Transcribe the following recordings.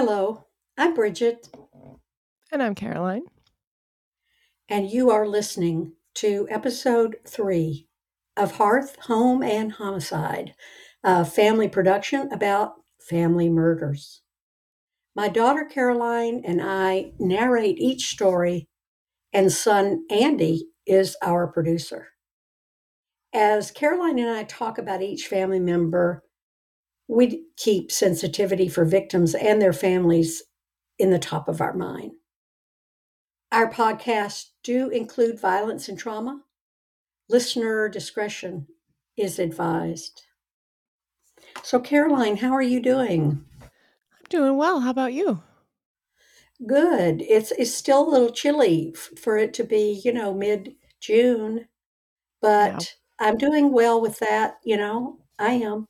Hello, I'm Bridget, And I'm Caroline. and you are listening to episode three of Hearth, Home, and Homicide, a family production about family murders. My daughter Caroline and I narrate each story, and son Andy is our producer. As Caroline and I talk about each family member, we keep sensitivity for victims and their families in the top of our mind. Our podcasts do include violence and trauma. Listener discretion is advised. So, Caroline, how are you doing? I'm doing well. How about you? Good. It's it's still a little chilly f- for it to be, you know, mid June, but I'm doing well with that. You know, I am.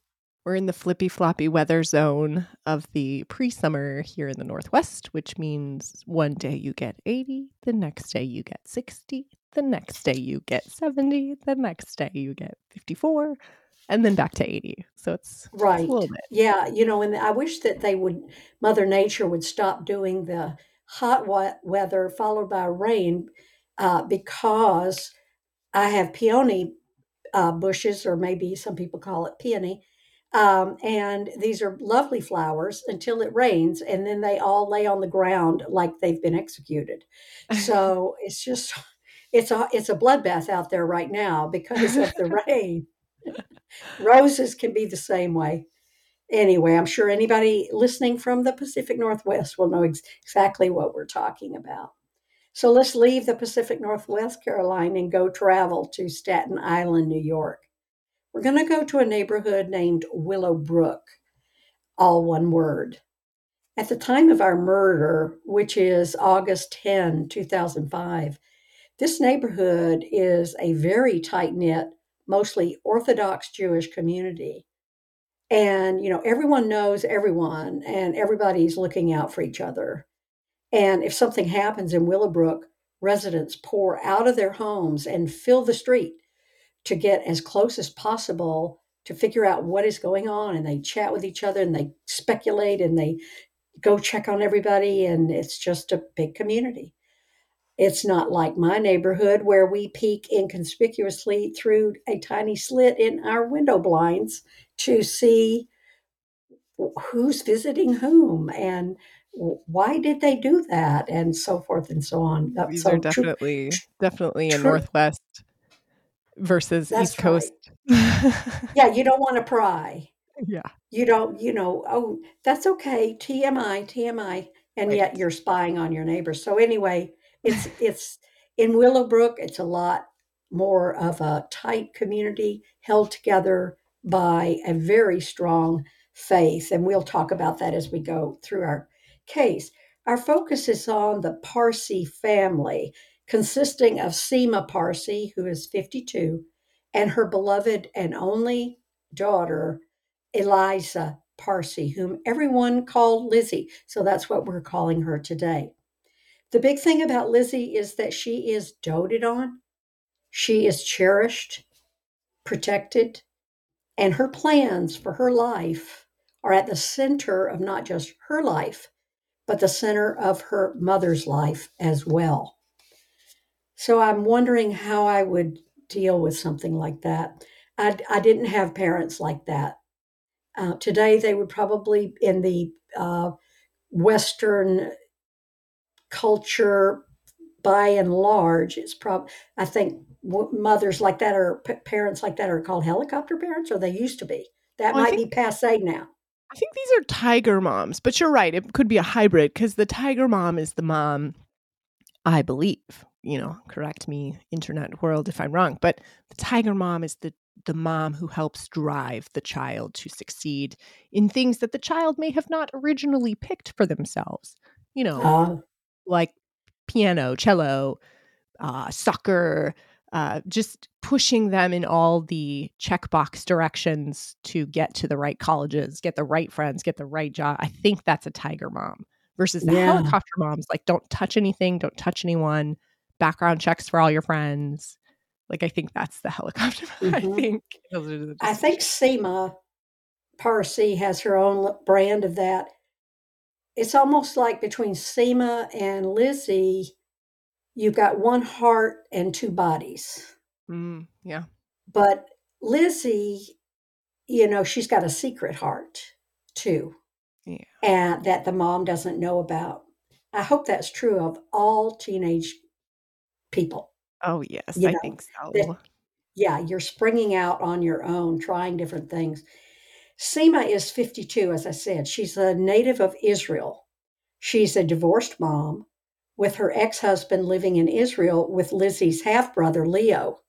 We're in the flippy floppy weather zone of the pre summer here in the Northwest, which means one day you get 80, the next day you get 60, the next day you get 70, the next day you get 54, and then back to 80. So it's, Right. a little bit. Yeah, you know, and I wish that they would, Mother Nature would stop doing the hot weather followed by rain uh, because I have peony uh, bushes, or maybe some people call it peony. Um, and these are lovely flowers until it rains, and then they all lay on the ground like they've been executed. So it's just, it's a it's a bloodbath out there right now because of the rain. Roses can be the same way. Anyway, I'm sure anybody listening from the Pacific Northwest will know ex- exactly what we're talking about. So let's leave the Pacific Northwest, Caroline, and go travel to Staten Island, New York. We're going to go to a neighborhood named Willowbrook, all one word. At the time of our murder, which is August 10, 2005, this neighborhood is a very tight knit, mostly Orthodox Jewish community. And, you know, everyone knows everyone and everybody's looking out for each other. And if something happens in Willowbrook, residents pour out of their homes and fill the street to get as close as possible to figure out what is going on. And they chat with each other and they speculate and they go check on everybody. And it's just a big community. It's not like my neighborhood where we peek inconspicuously through a tiny slit in our window blinds to see who's visiting whom and why did they do that and so forth and so on. These so are definitely, definitely in true- Northwest versus That's East Coast. yeah, you don't want to pry. yeah. You don't, you know, oh, that's okay. TMI, TMI. And Right. yet you're spying on your neighbors. So anyway, it's it's in Willowbrook, it's a lot more of a tight community held together by a very strong faith. And we'll talk about that as we go through our case. Our focus is on the Parsi family, consisting of Seema Parsi, who is 52, and her beloved and only daughter, Eliza Parsi, whom everyone called Lizzie. So that's what we're calling her today. The big thing about Lizzie is that she is doted on, she is cherished, protected, and her plans for her life are at the center of not just her life, but the center of her mother's life as well. So I'm wondering how I would deal with something like that. I, I didn't have parents like that. Uh, today, they would probably, in the uh, Western culture, by and large, it's probably, I think w- mothers like that or p- parents like that are called helicopter parents, or they used to be. That Well, might be passe now. I think these are tiger moms, but you're right. It could be a hybrid because the tiger mom is the mom, I believe. You know, correct me, internet world, if I'm wrong. But the tiger mom is the the mom who helps drive the child to succeed in things that the child may have not originally picked for themselves. You know, Uh, like piano, cello, uh, soccer, uh, just pushing them in all the checkbox directions to get to the right colleges, get the right friends, get the right job. I think that's a tiger mom versus the Yeah. helicopter moms, like don't touch anything, don't touch anyone, background checks for all your friends. Like I think that's the helicopter. mom. I think those are the I think. Seema Parsi has her own brand of that. it's almost like between Seema and Lizzie, you've got one heart and two bodies. Mm, yeah. But Lizzie, you know, she's got a secret heart too. Yeah. And that the mom doesn't know about. I hope that's true of all teenage people. Oh, yes, You I know, think so. that yeah, you're springing out on your own, trying different things. Seema is 52, as I said. She's a native of Israel. She's a divorced mom with her ex husband living in Israel with Lizzie's half brother, Leo.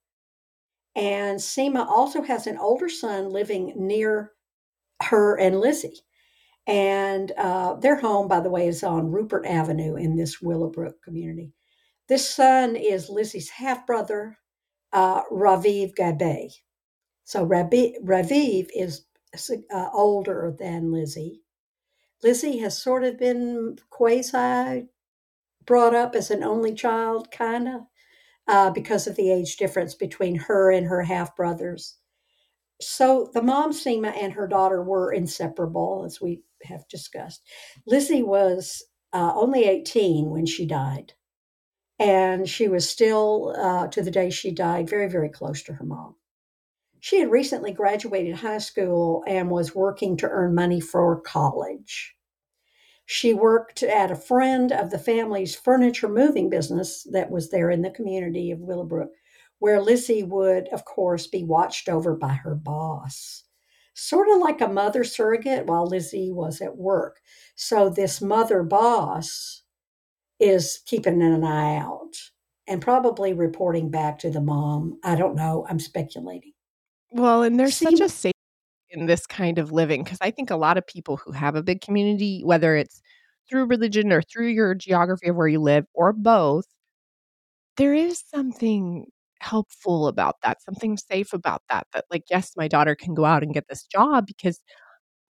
And Seema also has an older son living near her and Lizzie. And uh, their home, by the way, is on Rupert Avenue in this Willowbrook community. This son is Lizzie's half brother, uh, Raviv Gabay. So Raviv is uh, older than Lizzie. Lizzie has sort of been quasi brought up as an only child, kind of, uh, because of the age difference between her and her half brothers. So the mom, Seema, and her daughter were inseparable, as we have discussed. Lizzie was uh, only 18 when she died. And she was still, uh, to the day she died, very, very close to her mom. She had recently graduated high school and was working to earn money for college. She worked at a friend of the family's furniture moving business that was there in the community of Willowbrook, where Lizzie would, of course, be watched over by her boss. Sort of like a mother surrogate while Lizzie was at work. So, this mother boss is keeping an eye out and probably reporting back to the mom. I don't know. I'm speculating. Well, and there's such Seema, a safety in this kind of living because I think a lot of people who have a big community, whether it's through religion or through your geography of where you live or both, there is something helpful about that, something safe about that. That, like, yes, my daughter can go out and get this job because,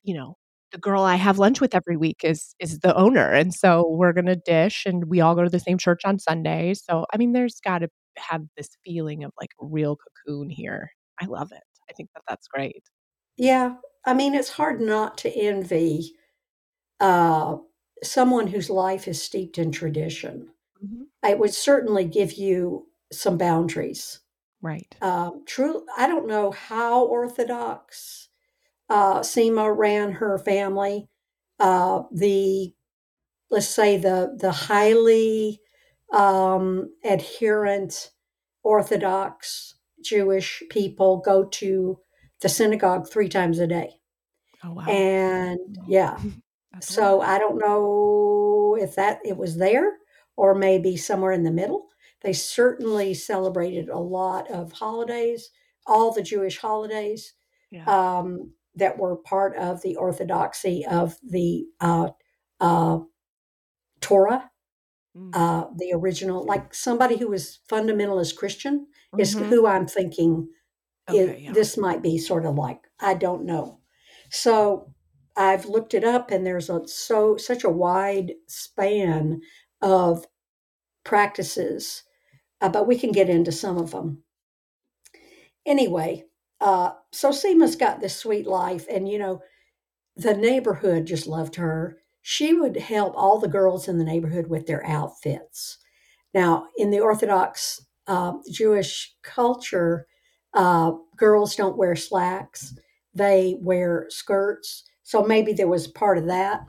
you know, the girl I have lunch with every week is is the owner, and so we're gonna dish, and we all go to the same church on Sunday. So, I mean, there's got to have this feeling of like a real cocoon here. I love it. I think that that's great. yeah, I mean, it's hard not to envy uh, someone whose life is steeped in tradition. Mhm. It would certainly give you some boundaries. Right. Um, true, I don't know how orthodox uh, Seema ran her family. Uh, the let's say the the highly um, adherent Orthodox Jewish people go to the synagogue three times a day, Oh wow. and yeah, That's so lot. I don't know if that it was there or maybe somewhere in the middle. They certainly celebrated a lot of holidays, all the Jewish holidays Yeah. um, that were part of the orthodoxy of the uh, uh, Torah, Mm. uh, the original. Like somebody who was fundamentalist Christian is Mhm. who I'm thinking. It, Yeah. this might be sort of like I don't know. So I've looked it up, and there's a so such a wide span of practices, uh, but we can get into some of them anyway. Uh, so Seema's got this sweet life, and you know the neighborhood just loved her. She would help all the girls in the neighborhood with their outfits. Now, in the Orthodox uh, Jewish culture, uh, girls don't wear slacks, they wear skirts. So maybe there was part of that.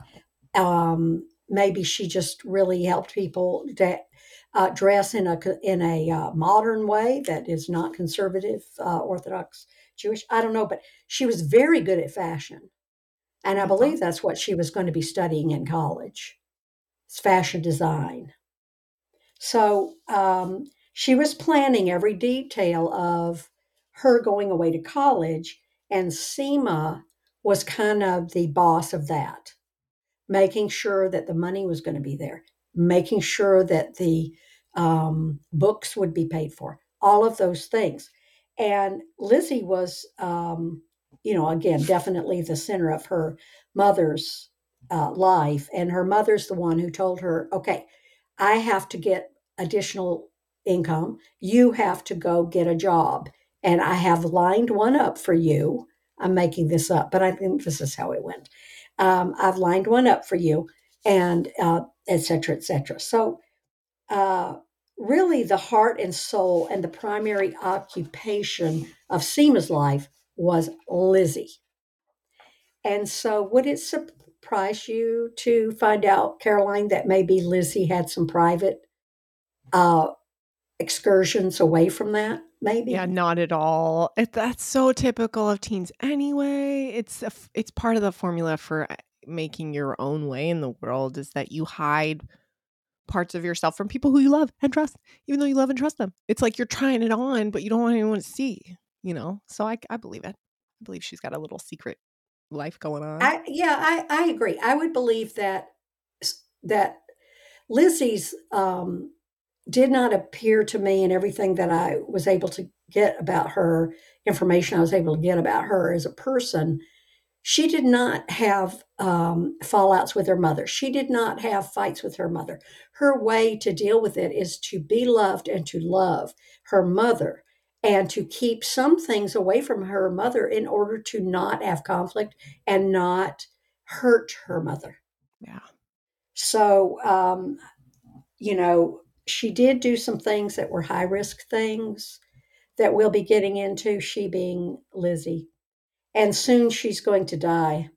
Um, maybe she just really helped people that uh, dress in a in a uh, modern way that is not conservative uh, Orthodox Jewish. I don't know, but she was very good at fashion, and I believe that's what she was going to be studying in college. It's fashion design. So um, she was planning every detail of her going away to college, and Seema was kind of the boss of that, making sure that the money was going to be there, making sure that the um, books would be paid for, all of those things. And Lizzie was, um, you know, again, definitely the center of her mother's uh, life. And her mother's the one who told her, okay, I have to get additional income. You have to go get a job. And I have lined one up for you. I'm making this up, but I think this is how it went. Um, I've lined one up for you. and uh, et cetera, et cetera. So, uh, really, the heart and soul and the primary occupation of Seema's life was Lizzie. And so, would it surprise you to find out, Caroline, that maybe Lizzie had some private uh, excursions away from that? Maybe. Yeah, not at all. It, that's so typical of teens anyway. It's a, it's part of the formula for uh, making your own way in the world is that you hide parts of yourself from people who you love and trust, even though you love and trust them. It's like you're trying it on, but you don't want anyone to see, you know? So I, I believe it. I believe she's got a little secret life going on. I, yeah, I, I agree. I would believe that that Lizzie's um, did not appear to me and everything that I was able to get about her, information I was able to get about her as a person, she did not have um, fallouts with her mother. She did not have fights with her mother. Her way to deal with it is to be loved and to love her mother and to keep some things away from her mother in order to not have conflict and not hurt her mother. Yeah. So, um, you know, she did do some things that were high risk things that we'll be getting into, she being Lizzie. And soon she's going to die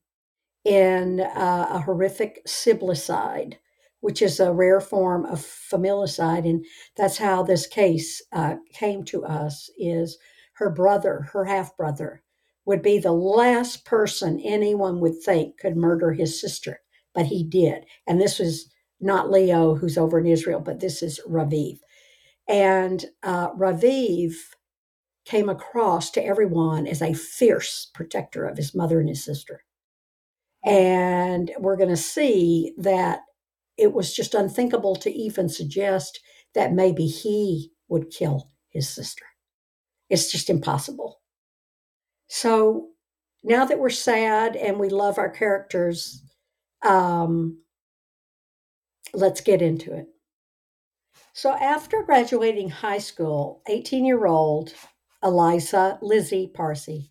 in uh, a horrific siblicide, which is a rare form of familicide. And that's how this case uh, came to us is her brother, her half brother, would be the last person anyone would think could murder his sister, but he did. And this was not Leo, who's over in Israel, but this is Raviv. And uh, Raviv came across to everyone as a fierce protector of his mother and his sister. And we're going to see that it was just unthinkable to even suggest that maybe he would kill his sister. It's just impossible. So now that we're sad and we love our characters, um, let's get into it. So, after graduating high school, 18 year old Eliza Lizzie Parsi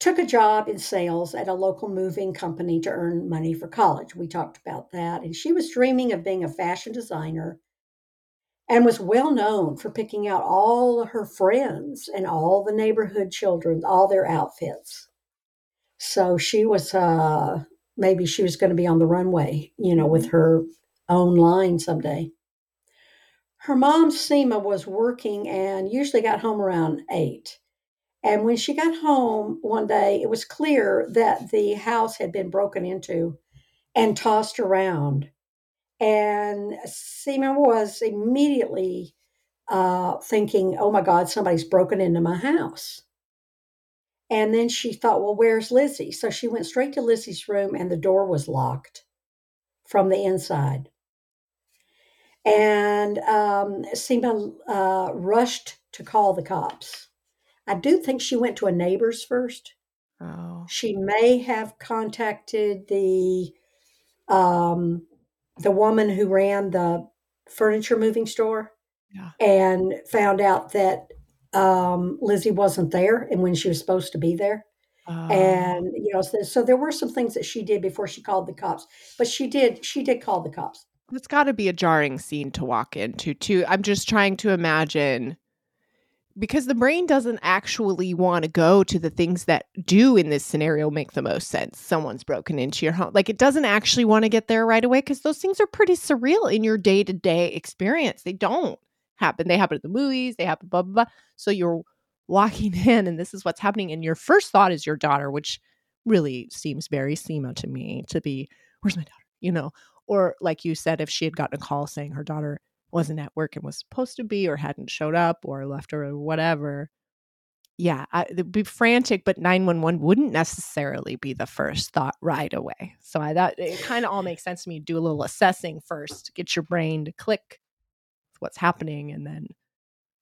took a job in sales at a local moving company to earn money for college. We talked about that. And she was dreaming of being a fashion designer and was well known for picking out all her friends and all the neighborhood children, all their outfits. So she was, uh, maybe she was going to be on the runway, you know, with her own line someday. Her mom, Seema, was working and usually got home around eight. And when she got home one day, it was clear that the house had been broken into and tossed around. And Seema was immediately uh, thinking, oh my God, somebody's broken into my house. And then she thought, well, where's Lizzie? So she went straight to Lizzie's room and the door was locked from the inside. And um, Seema uh, rushed to call the cops. I do think she went to a neighbor's first. Oh. She may have contacted the um, the woman who ran the furniture moving store yeah. and found out that um, Lizzie wasn't there and when she was supposed to be there. Uh, And you know, so, so there were some things that she did before she called the cops, but she did she did call the cops. It's got to be a jarring scene to walk into, too. I'm just trying to imagine because the brain doesn't actually want to go to the things that do in this scenario make the most sense. Someone's broken into your home. Like it doesn't actually want to get there right away because those things are pretty surreal in your day to day experience. They don't happen. They happen at the movies, they happen, blah, blah, blah. So you're walking in and this is what's happening. And your first thought is your daughter, which really seems very Seema to me to be, where's my daughter? You know, or like you said, if she had gotten a call saying her daughter wasn't at work and was supposed to be or hadn't showed up or left her or whatever yeah it'd be frantic but 911 wouldn't necessarily be the first thought right away so i thought it kind of all makes sense to me do a little assessing first get your brain to click what's happening and then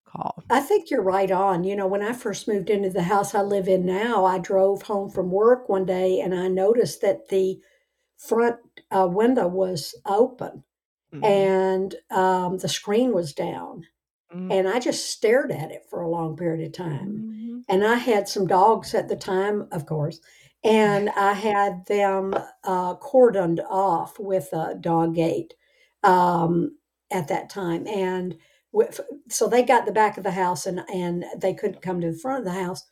call I think you're right on. You know, when I first moved into the house I live in now, I drove home from work one day and I noticed that the front uh, window was open Mhm. and um, the screen was down. Mhm. And I just stared at it for a long period of time. Mhm. And I had some dogs at the time, of course. and I had them uh, cordoned off with a dog gate um, at that time. And with, so they got the back of the house and, and they couldn't come to the front of the house.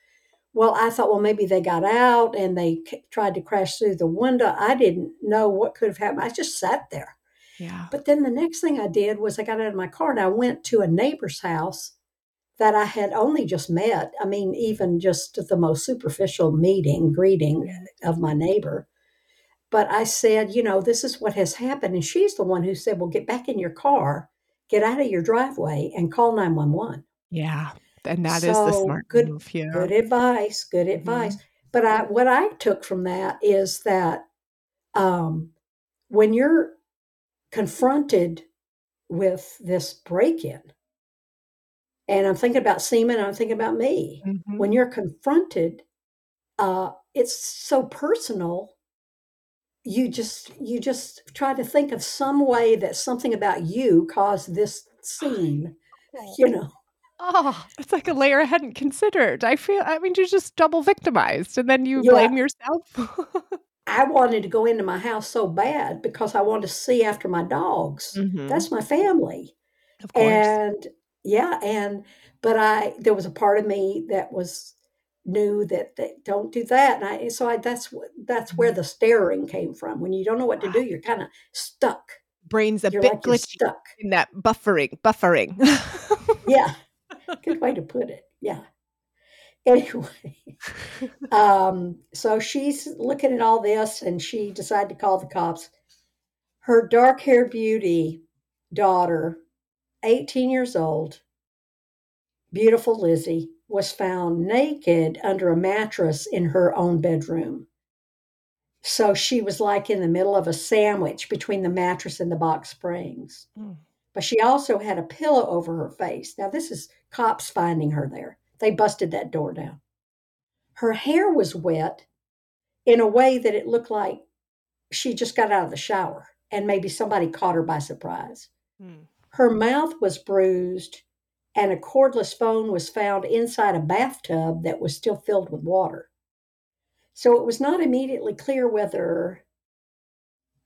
Well, I thought, well, maybe they got out and they c- tried to crash through the window. I didn't know what could have happened. I just sat there. Yeah. But then the next thing I did was I got out of my car and I went to a neighbor's house that I had only just met. I mean, even just the most superficial meeting, greeting of my neighbor. But I said, you know, this is what has happened. And she's the one who said, well, get back in your car, get out of your driveway, and call 911. Yeah. And that is the smart good, move. Yeah. good advice, good Mhm. advice. But I, what I took from that is that um, when you're confronted with this break in, and I'm thinking about Seaman, I'm thinking about me. Mhm. When you're confronted, uh, it's so personal. You just you just try to think of some way that something about you caused this scene. You know, Oh, it's like a layer I hadn't considered. I feel, I mean, you're just double victimized and then you Yeah. blame yourself. I wanted to go into my house so bad because I wanted to see after my dogs. Mhm. That's my family. Of course. And yeah, and but I there was a part of me that was knew that, that don't do that. And I so I that's that's where Mhm. the staring came from. When you don't know what to Wow. do, you're kind of stuck. Brain's a You're bit like glitchy stuck. in that buffering, buffering. Yeah. Good way to put it. Yeah. Anyway, um, so she's looking at all this and she decided to call the cops. Her dark haired beauty daughter, 18 years old, beautiful Lizzie, was found naked under a mattress in her own bedroom. So she was like in the middle of a sandwich between the mattress and the box springs. Mm. But she also had a pillow over her face. Now, this is cops finding her there. They busted that door down. Her hair was wet in a way that it looked like she just got out of the shower and maybe somebody caught her by surprise. Mm. Her mouth was bruised, and a cordless phone was found inside a bathtub that was still filled with water. So it was not immediately clear whether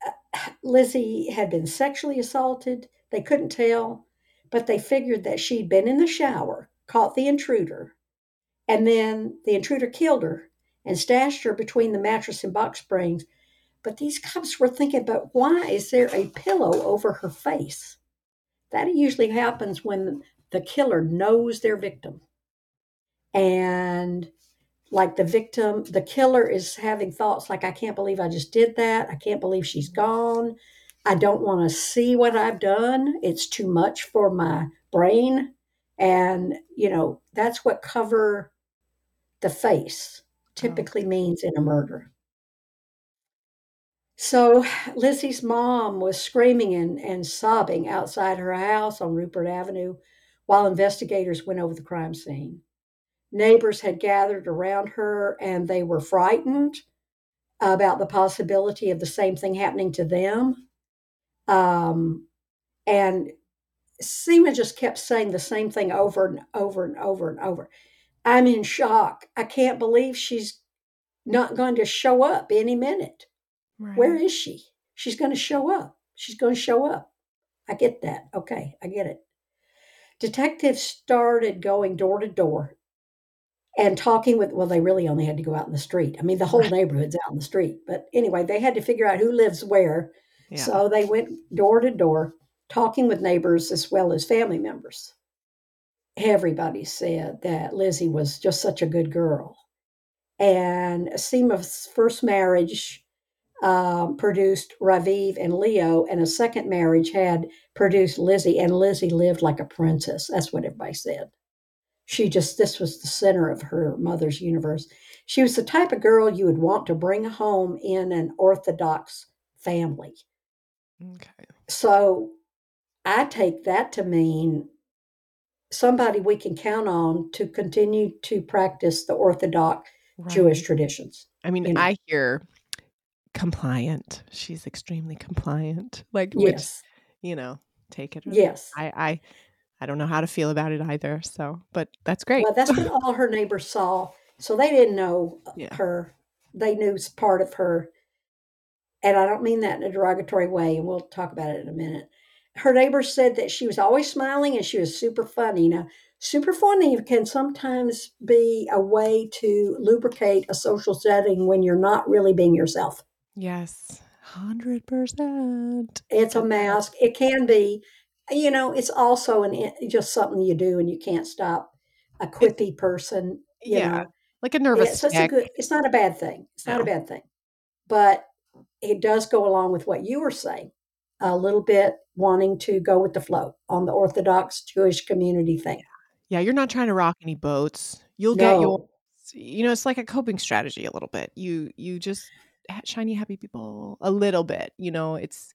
uh, Lizzie had been sexually assaulted. They couldn't tell, but they figured that she'd been in the shower, caught the intruder, and then the intruder killed her and stashed her between the mattress and box springs. But these cops were thinking, but why is there a pillow over her face? That usually happens when the killer knows their victim. And like the victim, the killer is having thoughts like, I can't believe I just did that. I can't believe she's gone. I don't want to see what I've done. It's too much for my brain. And, you know, that's what cover the face typically oh. means in a murder. So Lizzie's mom was screaming and, and sobbing outside her house on Rupert Avenue while investigators went over the crime scene. Neighbors had gathered around her and they were frightened about the possibility of the same thing happening to them. Um, and Seema just kept saying the same thing over and over and over and over. I'm in shock. I can't believe she's not going to show up any minute. Right. Where is she? She's going to show up. She's going to show up. I get that. Okay, I get it. Detectives started going door to door and talking with, well, they really only had to go out in the street. I mean, the whole Right. neighborhood's out in the street. But anyway, they had to figure out who lives where. So they went door to door, talking with neighbors as well as family members. Everybody said that Lizzie was just such a good girl. And Seema's first marriage um, produced Raviv and Leo, and a second marriage had produced Lizzie, and Lizzie lived like a princess. That's what everybody said. She just, this was the center of her mother's universe. She was the type of girl you would want to bring home in an Orthodox family. Okay. So I take that to mean somebody we can count on to continue to practice the Orthodox Jewish traditions. I mean, you know. I hear compliant. She's extremely compliant. Like, which Yes, you know, take it. Or yes. I, I, I don't know how to feel about it either. So, but that's great. Well, that's what all her neighbors saw. So they didn't know Yeah. her they knew part of her, and I don't mean that in a derogatory way, and we'll talk about it in a minute. Her neighbors said that she was always smiling and she was super funny. Now, super funny can sometimes be a way to lubricate a social setting when you're not really being yourself. Yes, 100%. It's a mask. It can be, you know, it's also an just something you do and you can't stop. A quippy person, you yeah, know. like a nervous It's, it's a good. It's not a bad thing. It's not a bad thing, but it does go along with what you were saying. A little bit wanting to go with the flow on the Orthodox Jewish community thing. Yeah, you're not trying to rock any boats. You'll get your you know, it's like a coping strategy a little bit. You you just shiny happy people a little bit, you know, it's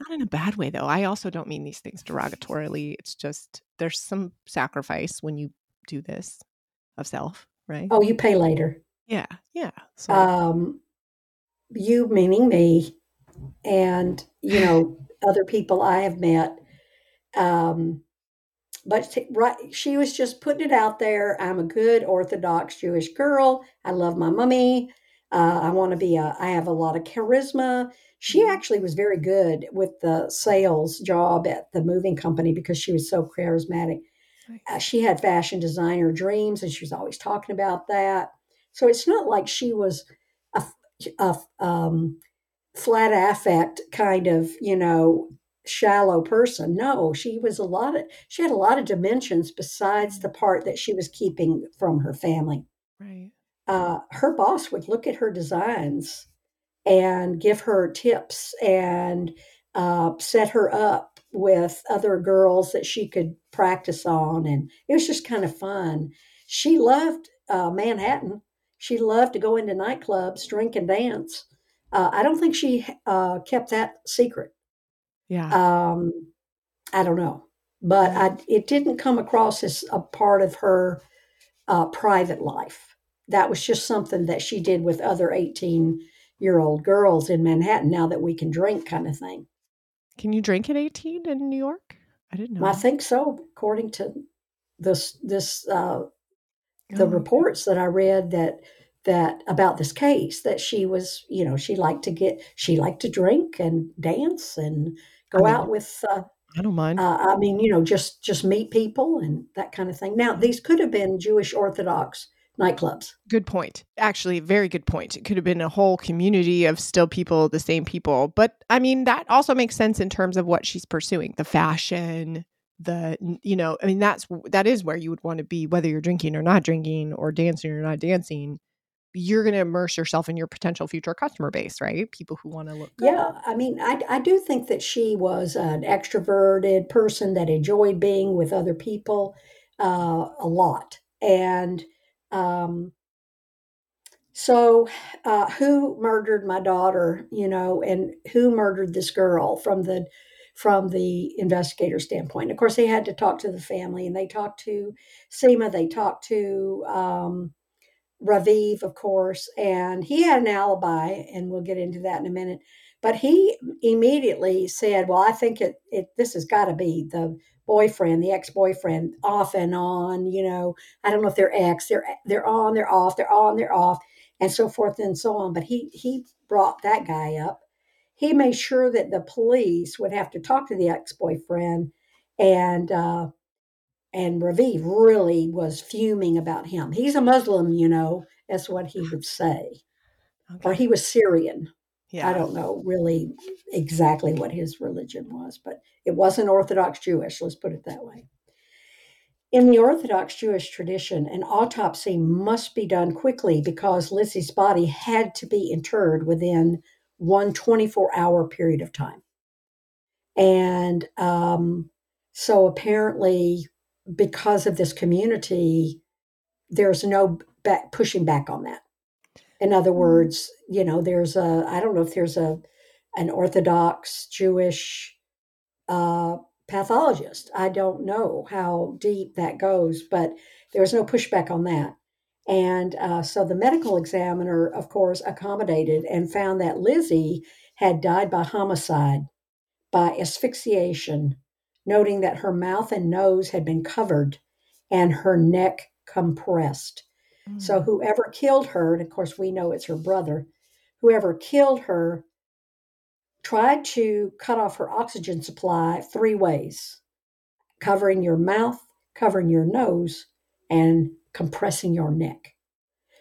not in a bad way though. I also don't mean these things derogatorily. It's just there's some sacrifice when you do this of self, right? oh, you pay later. Yeah. Yeah. So Um, you meaning me, and you know other people I have met. Um, but t- right, she was just putting it out there. I'm a good Orthodox Jewish girl. I love my mummy. Uh, I want to be a. I have a lot of charisma. She Mhm. actually was very good with the sales job at the moving company because she was so charismatic. Uh, she had fashion designer dreams, and she was always talking about that. So it's not like she was a, um, flat affect kind of you know shallow person. No she was a lot of she had a lot of dimensions besides the part that she was keeping from her family. Right. uh, her boss would look at her designs and give her tips and uh, set her up with other girls that she could practice on and it was just kind of fun. She loved uh, manhattan she loved to go into nightclubs drink and dance uh, i don't think she uh, kept that secret Yeah. um, i don't know but I, it didn't come across as a part of her uh, private life that was just something that she did with other 18 year old girls in manhattan now that we can drink kind of thing Can you drink at 18 in New York? I didn't know. I think so, according to this this uh, the Oh, reports that I read that that about this case that she was you know she liked to get she liked to drink and dance and I go mean, out with uh, I don't mind. uh, I mean you know just just meet people and that kind of thing. Now these could have been Jewish Orthodox nightclubs. Good point. Actually, very good point. It could have been a whole community of still people, the same people. But I mean, that also makes sense in terms of what she's pursuing the fashion, the, you know, I mean, that's, that is where you would want to be, whether you're drinking or not drinking or dancing or not dancing. You're going to immerse yourself in your potential future customer base, right? People who want to look good. Yeah, I mean, I, I do think that she was an extroverted person that enjoyed being with other people uh, a lot. And um, so, uh, who murdered my daughter? You know, and who murdered this girl from the from the investigator standpoint? Of course, they had to talk to the family, and they talked to Seema. They talked to um, Raviv, of course, and he had an alibi, and we'll get into that in a minute. But he immediately said, "Well, I think it, it this has got to be the boyfriend, the ex-boyfriend, off and on. You know, I don't know if they're ex, they're they're on, they're off, they're on, they're off, and so forth and so on." But he he brought that guy up. He made sure that the police would have to talk to the ex-boyfriend, and uh, and Raviv really was fuming about him. He's a Muslim, you know, that's what he would say. Or he was Syrian. Yeah. I don't know really exactly what his religion was, but it wasn't Orthodox Jewish, let's put it that way. In the Orthodox Jewish tradition, an autopsy must be done quickly because Lizzie's body had to be interred within one 24 hour period of time. And um, so apparently, because of this community, there's no back, pushing back on that. In other Mm. words, you know, there's a, I don't know if there's a, an Orthodox Jewish uh, pathologist. I don't know how deep that goes, but there was no pushback on that. And uh, so the medical examiner, of course, accommodated and found that Lizzie had died by homicide, by asphyxiation, noting that her mouth and nose had been covered and her neck compressed. So Mm. whoever killed her, and of course we know it's her brother, whoever killed her tried to cut off her oxygen supply three ways covering your mouth, covering your nose, and compressing your neck.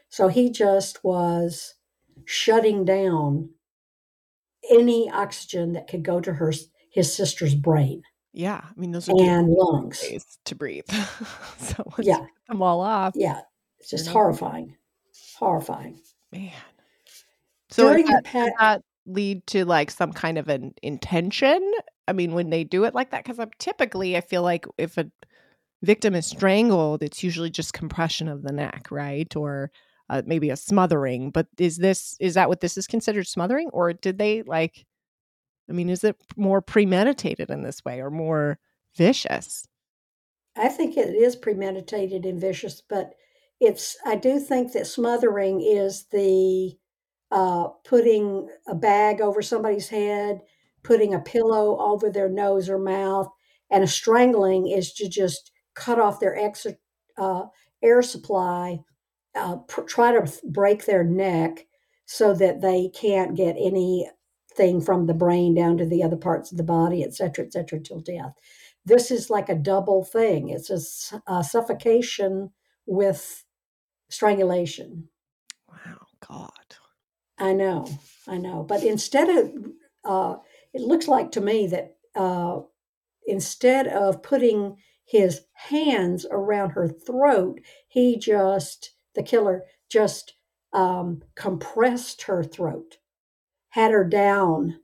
So he just was shutting down any oxygen that could go to her his sister's brain Yeah, I mean those are and lungs. to breathe. so Yeah, I'm all off, yeah. It's just horrifying. Horrifying. man. So During that does pat that lead to like some kind of an intention? I mean, when they do it like that, because I'm typically I feel like if a victim is strangled, it's usually just compression of the neck, right? Or uh, maybe a smothering. But is this is that what this is considered smothering, or did they like? I mean, is it more premeditated in this way or more vicious? I think it is premeditated and vicious, but it's I do think that smothering is the uh, putting a bag over somebody's head, putting a pillow over their nose or mouth, and a strangling is to just cut off their extra uh, air supply, uh, pr- try to break their neck so that they can't get anything from the brain down to the other parts of the body, et cetera, et cetera, till death. This is like a double thing. It's a suffocation with strangulation. Wow, God. I know, I know. But instead of, uh, it looks like to me that uh, instead of putting his hands around her throat, he just, the killer, just um, compressed her throat, had her down,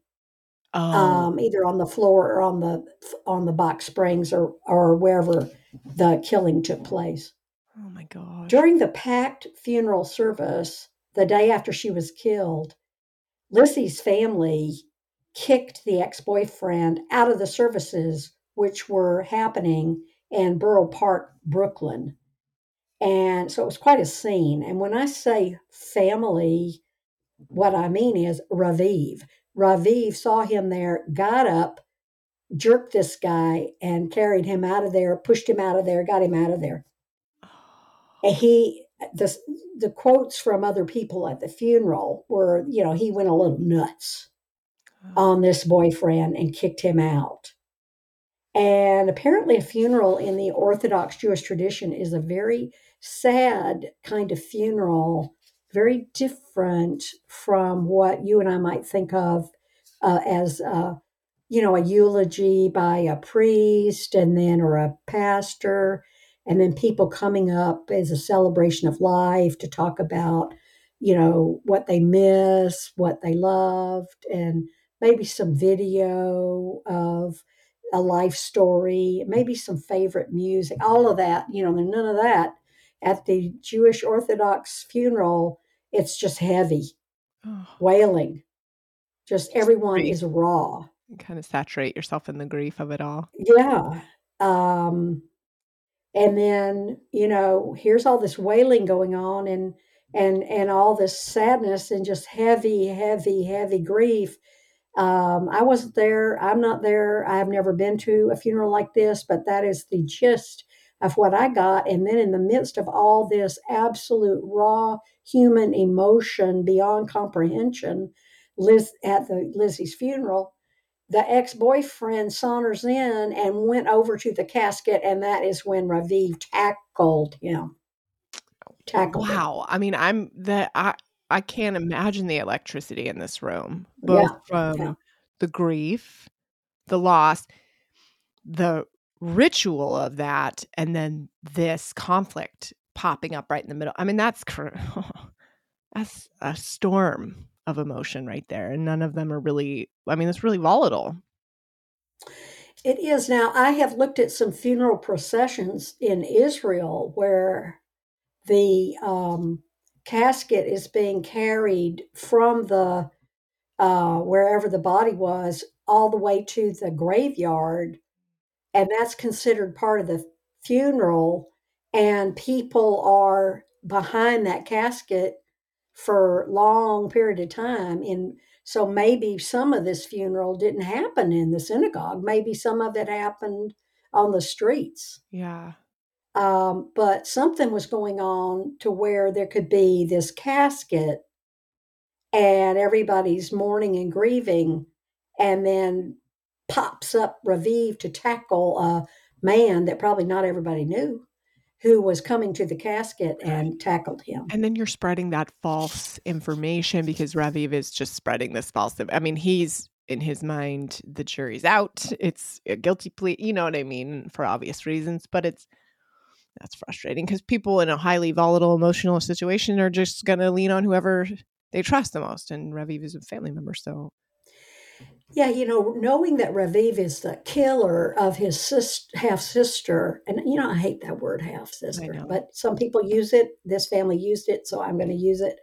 Oh, um, either on the floor or on the on the box springs or or wherever the killing took place. oh my God! During the packed funeral service, the day after she was killed, Lizzie's family kicked the ex boyfriend out of the services which were happening in Borough Park, Brooklyn. And so it was quite a scene. And when I say family, what I mean is Raviv. Raviv saw him there, got up, jerked this guy, and carried him out of there, pushed him out of there, got him out of there. Oh. And he the the quotes from other people at the funeral were, you know, he went a little nuts oh. on this boyfriend and kicked him out. And apparently, a funeral in the Orthodox Jewish tradition is a very sad kind of funeral, very different from what you and I might think of uh, as, you know, a eulogy by a priest and then, or a pastor, and then people coming up as a celebration of life to talk about, you know, what they miss, what they loved, and maybe some video of a life story, maybe some favorite music, all of that. You know, none of that at the Jewish Orthodox funeral. It's just heavy, Oh, wailing. Just everyone is raw. kind of saturate yourself in the grief of it all. Yeah. Um, and then you know, here's all this wailing going on, and and and all this sadness and just heavy, heavy, heavy grief. Um, I wasn't there. I'm not there. I've never been to a funeral like this, but that is the gist of what I got. And then in the midst of all this absolute raw human emotion beyond comprehension, Liz at the Lizzie's funeral, the ex-boyfriend saunters in and went over to the casket, and that is when Raviv tackled him. Tackled him. Wow. I mean, I'm the I I can't imagine the electricity in this room, both Yeah, from yeah. the grief, the loss, the ritual of that, and then this conflict popping up right in the middle. I mean, that's cr- that's a storm of emotion right there, and none of them are really. I mean, it's really volatile. It is now. I have looked at some funeral processions in Israel where the um, casket is being carried from the uh, wherever the body was all the way to the graveyard, and that's considered part of the funeral. And people are behind that casket for long period of time. And so maybe some of this funeral didn't happen in the synagogue. Maybe some of it happened on the streets. Yeah. Um, but something was going on to where there could be this casket and everybody's mourning and grieving, and then pops up Raviv to tackle a man that probably not everybody knew who was coming to the casket and tackled him. And then you're spreading that false information because Raviv is just spreading this false. I mean, he's in his mind, the jury's out. It's a guilty plea. You know what I mean, for obvious reasons. But it's that's frustrating because people in a highly volatile emotional situation are just going to lean on whoever they trust the most. And Raviv is a family member, so yeah, you know, knowing that Raviv is the killer of his sis- half sister, and you know, I hate that word half sister, but some people use it. This family used it, so I'm going to use it.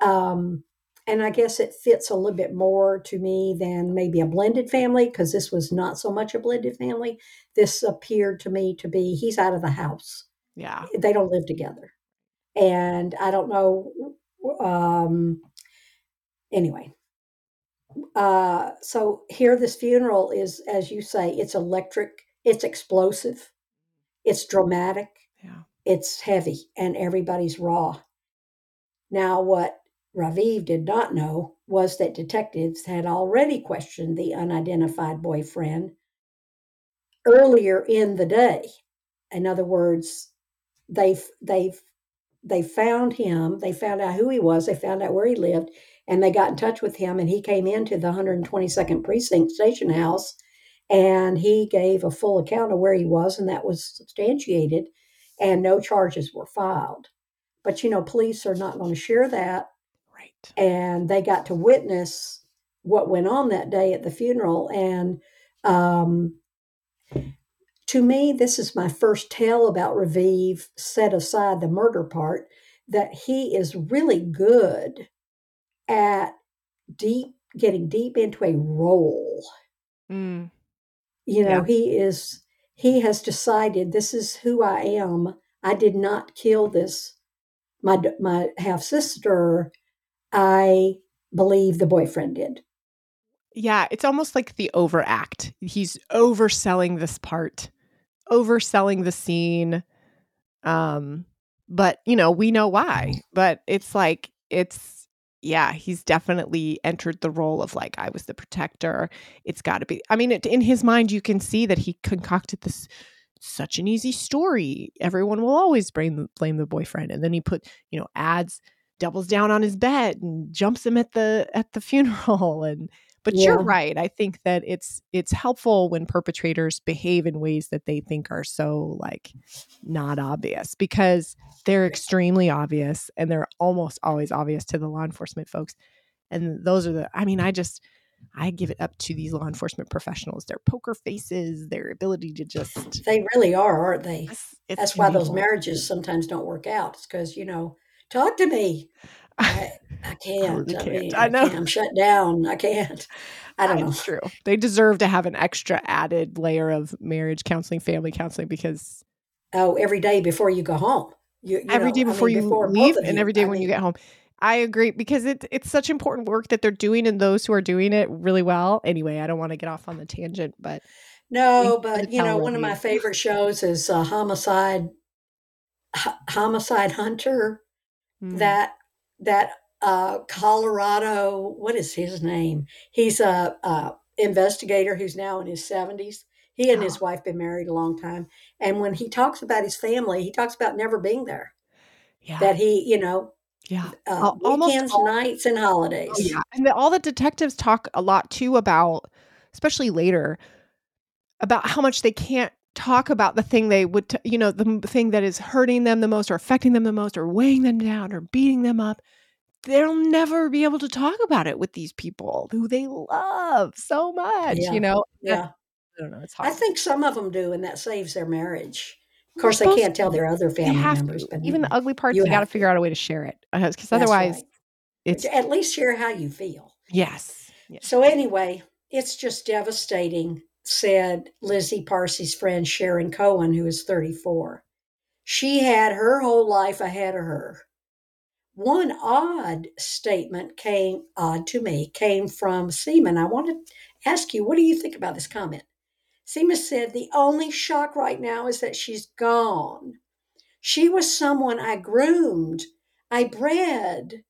Um, and I guess it fits a little bit more to me than maybe a blended family because this was not so much a blended family. This appeared to me to be he's out of the house. Yeah, they don't live together, and I don't know. Um, anyway, uh, so here this funeral is as you say it's electric it's explosive it's dramatic yeah it's heavy and everybody's raw now what raviv did not know was that detectives had already questioned the unidentified boyfriend earlier in the day. In other words they've they've they found him they found out who he was they found out where he lived and they got in touch with him and he came into the 122nd precinct station house and he gave a full account of where he was and that was substantiated and no charges were filed. But you know police are not going to share that right and they got to witness what went on that day at the funeral and um, to me this is my first tale about raviv set aside the murder part that he is really good at deep getting deep into a role. Mm. You know, yeah. he is he has decided this is who I am. I did not kill this my my half sister. I believe the boyfriend did. Yeah, it's almost like the overact. He's overselling this part, overselling the scene. Um, but you know, we know why. But it's like it's yeah, he's definitely entered the role of like, I was the protector. It's got to be. I mean, it, in his mind, you can see that he concocted this such an easy story. Everyone will always blame, blame the boyfriend. And then he put, you know, adds, doubles down on his bed and jumps him at the at the funeral and but yeah. you're right i think that it's it's helpful when perpetrators behave in ways that they think are so like not obvious because they're extremely obvious and they're almost always obvious to the law enforcement folks. And those are the, I mean, I just, I give it up to these law enforcement professionals. Their poker faces, their ability to just. They really are, aren't they? It's That's why those marriages sometimes don't work out. It's because, you know, talk to me. I, I can't. I, I, mean, I know. I am shut down. I can't. I don't That's know. True. They deserve to have an extra added layer of marriage counseling, family counseling, because. Oh, every day before you go home. You, you every know, day before mean, you before leave and every day when mean, you get home. I agree because it's it's such important work that they're doing and those who are doing it really well. Anyway, I don't want to get off on the tangent, but no, but you know, one of my favorite shows is uh, Homicide H- Homicide Hunter. Mm. That that uh, Colorado, what is his name? He's a, a investigator who's now in his seventies he and his wife been married a long time, and when he talks about his family, he talks about never being there. Yeah. That he, you know, yeah, uh, weekends, all, nights, and holidays. Oh, yeah, and the, all the detectives talk a lot too about, especially later, about how much they can't talk about the thing they would, t- you know, the thing that is hurting them the most, or affecting them the most, or weighing them down, or beating them up. They'll never be able to talk about it with these people who they love so much. Yeah. You know, yeah. I don't know. It's hard. I think some of them do, and that saves their marriage. Of course, they can't tell their other family members, to. but even the ugly parts, you, you got to figure out a way to share it uh, because otherwise, right. it's at least share how you feel. Yes. yes. So anyway, it's just devastating," said Lizzie Parsy's friend Sharon Cohen, who is 34. She had her whole life ahead of her. One odd statement came odd to me came from Seema. I want to ask you, what do you think about this comment? Seema said, The only shock right now is that she's gone. She was someone I groomed, I bred,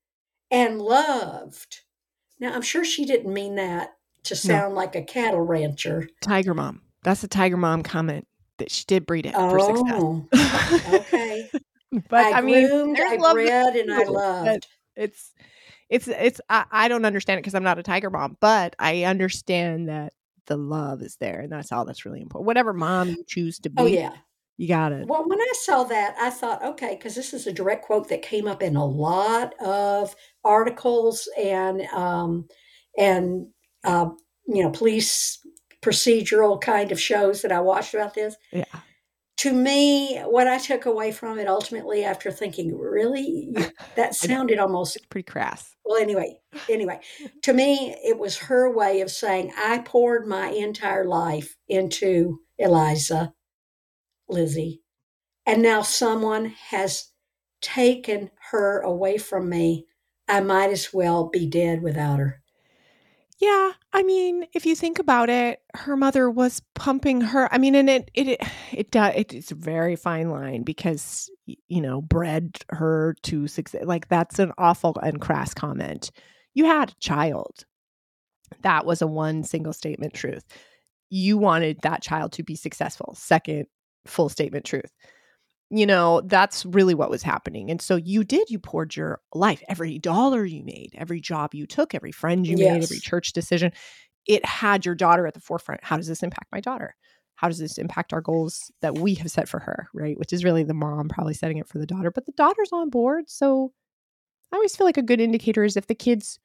and loved. Now, I'm sure she didn't mean that to sound no. like a cattle rancher. Tiger mom. That's a tiger mom comment that she did breed it oh, for success. okay. but I, I mean, I bred, and I loved. It's it's it's I, I don't understand it because I'm not a tiger mom, but I understand that the love is there, and that's all that's really important. Whatever mom you choose to oh, be, oh yeah, you got it. Well, when I saw that, I thought, okay, because this is a direct quote that came up in a lot of articles and um, and uh, you know police procedural kind of shows that I watched about this. Yeah. To me, what I took away from it ultimately, after thinking, really, that sounded almost pretty crass. Well, anyway, anyway, to me, it was her way of saying, I poured my entire life into Eliza, Lizzie, and now someone has taken her away from me. I might as well be dead without her. Yeah, I mean, if you think about it, her mother was pumping her. I mean, and it it it, it does. It's a very fine line because you know bred her to success. Like that's an awful and crass comment. You had a child. That was a one single statement truth. You wanted that child to be successful. Second full statement truth you know that's really what was happening. And so you did you poured your life every dollar you made every job you took every friend you yes. made every church decision. It had your daughter at the forefront. How does this impact my daughter? How does this impact our goals that we have set for her right? Which is really the mom probably setting it for the daughter but the daughter's on board. So i always feel like a good indicator is if the kids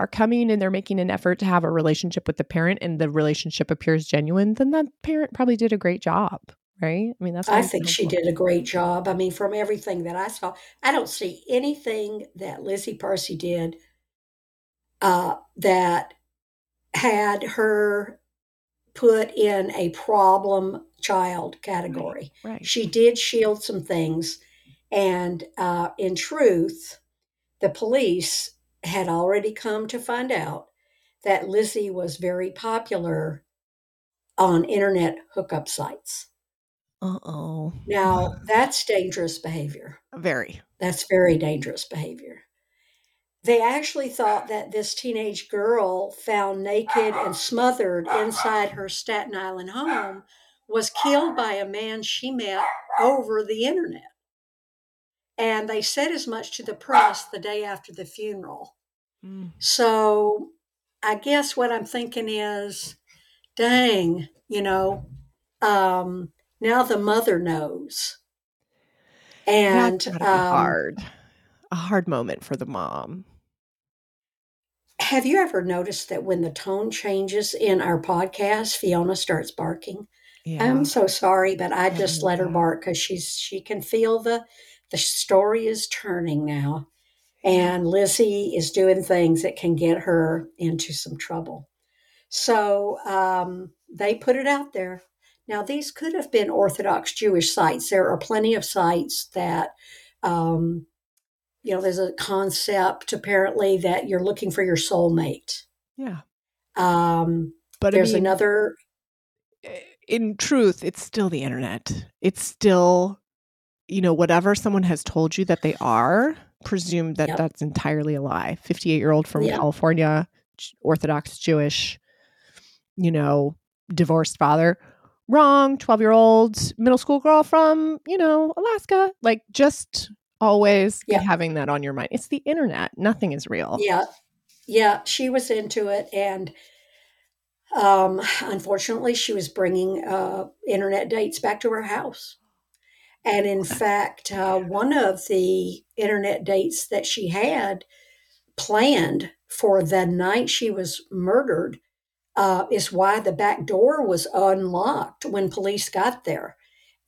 are coming and they're making an effort to have a relationship with the parent and the relationship appears genuine then that parent probably did a great job right? I mean, that's I think she did a great job. I mean, from everything that I saw, I don't see anything that Lizzie Parsi did uh, that had her put in a problem child category. Right. right. She did shield some things. And uh, in truth, the police had already come to find out that Lizzie was very popular on internet hookup sites. Uh oh. Now, that's dangerous behavior. Very. That's very dangerous behavior. They actually thought that this teenage girl found naked and smothered inside her Staten Island home was killed by a man she met over the internet. And they said as much to the press the day after the funeral. Mm. So I guess what I'm thinking is, dang, you know, um, now the mother knows. And um, hard, a hard moment for the mom. Have you ever noticed that when the tone changes in our podcast, Fiona starts barking? Yeah. I'm so sorry, but I just let her bark because she's she can feel the the story is turning now, and Lizzie is doing things that can get her into some trouble. So um, they put it out there. Now, these could have been Orthodox Jewish sites. There are plenty of sites that, um, you know, there's a concept apparently that you're looking for your soulmate. Yeah. Um, but there's I mean, another. Eh, in truth, it's still the internet. It's still, you know, whatever someone has told you that they are, presume that yep. that's entirely a lie. 58 year old from yep. California, Orthodox Jewish, you know, divorced father wrong 12 year old middle school girl from you know alaska. Like just always yeah. having that on your mind. It's the internet. Nothing is real. Yeah. Yeah she was into it and um unfortunately she was bringing uh internet dates back to her house. And in fact uh, one of the internet dates that she had planned for the night she was murdered uh, is why the back door was unlocked when police got there.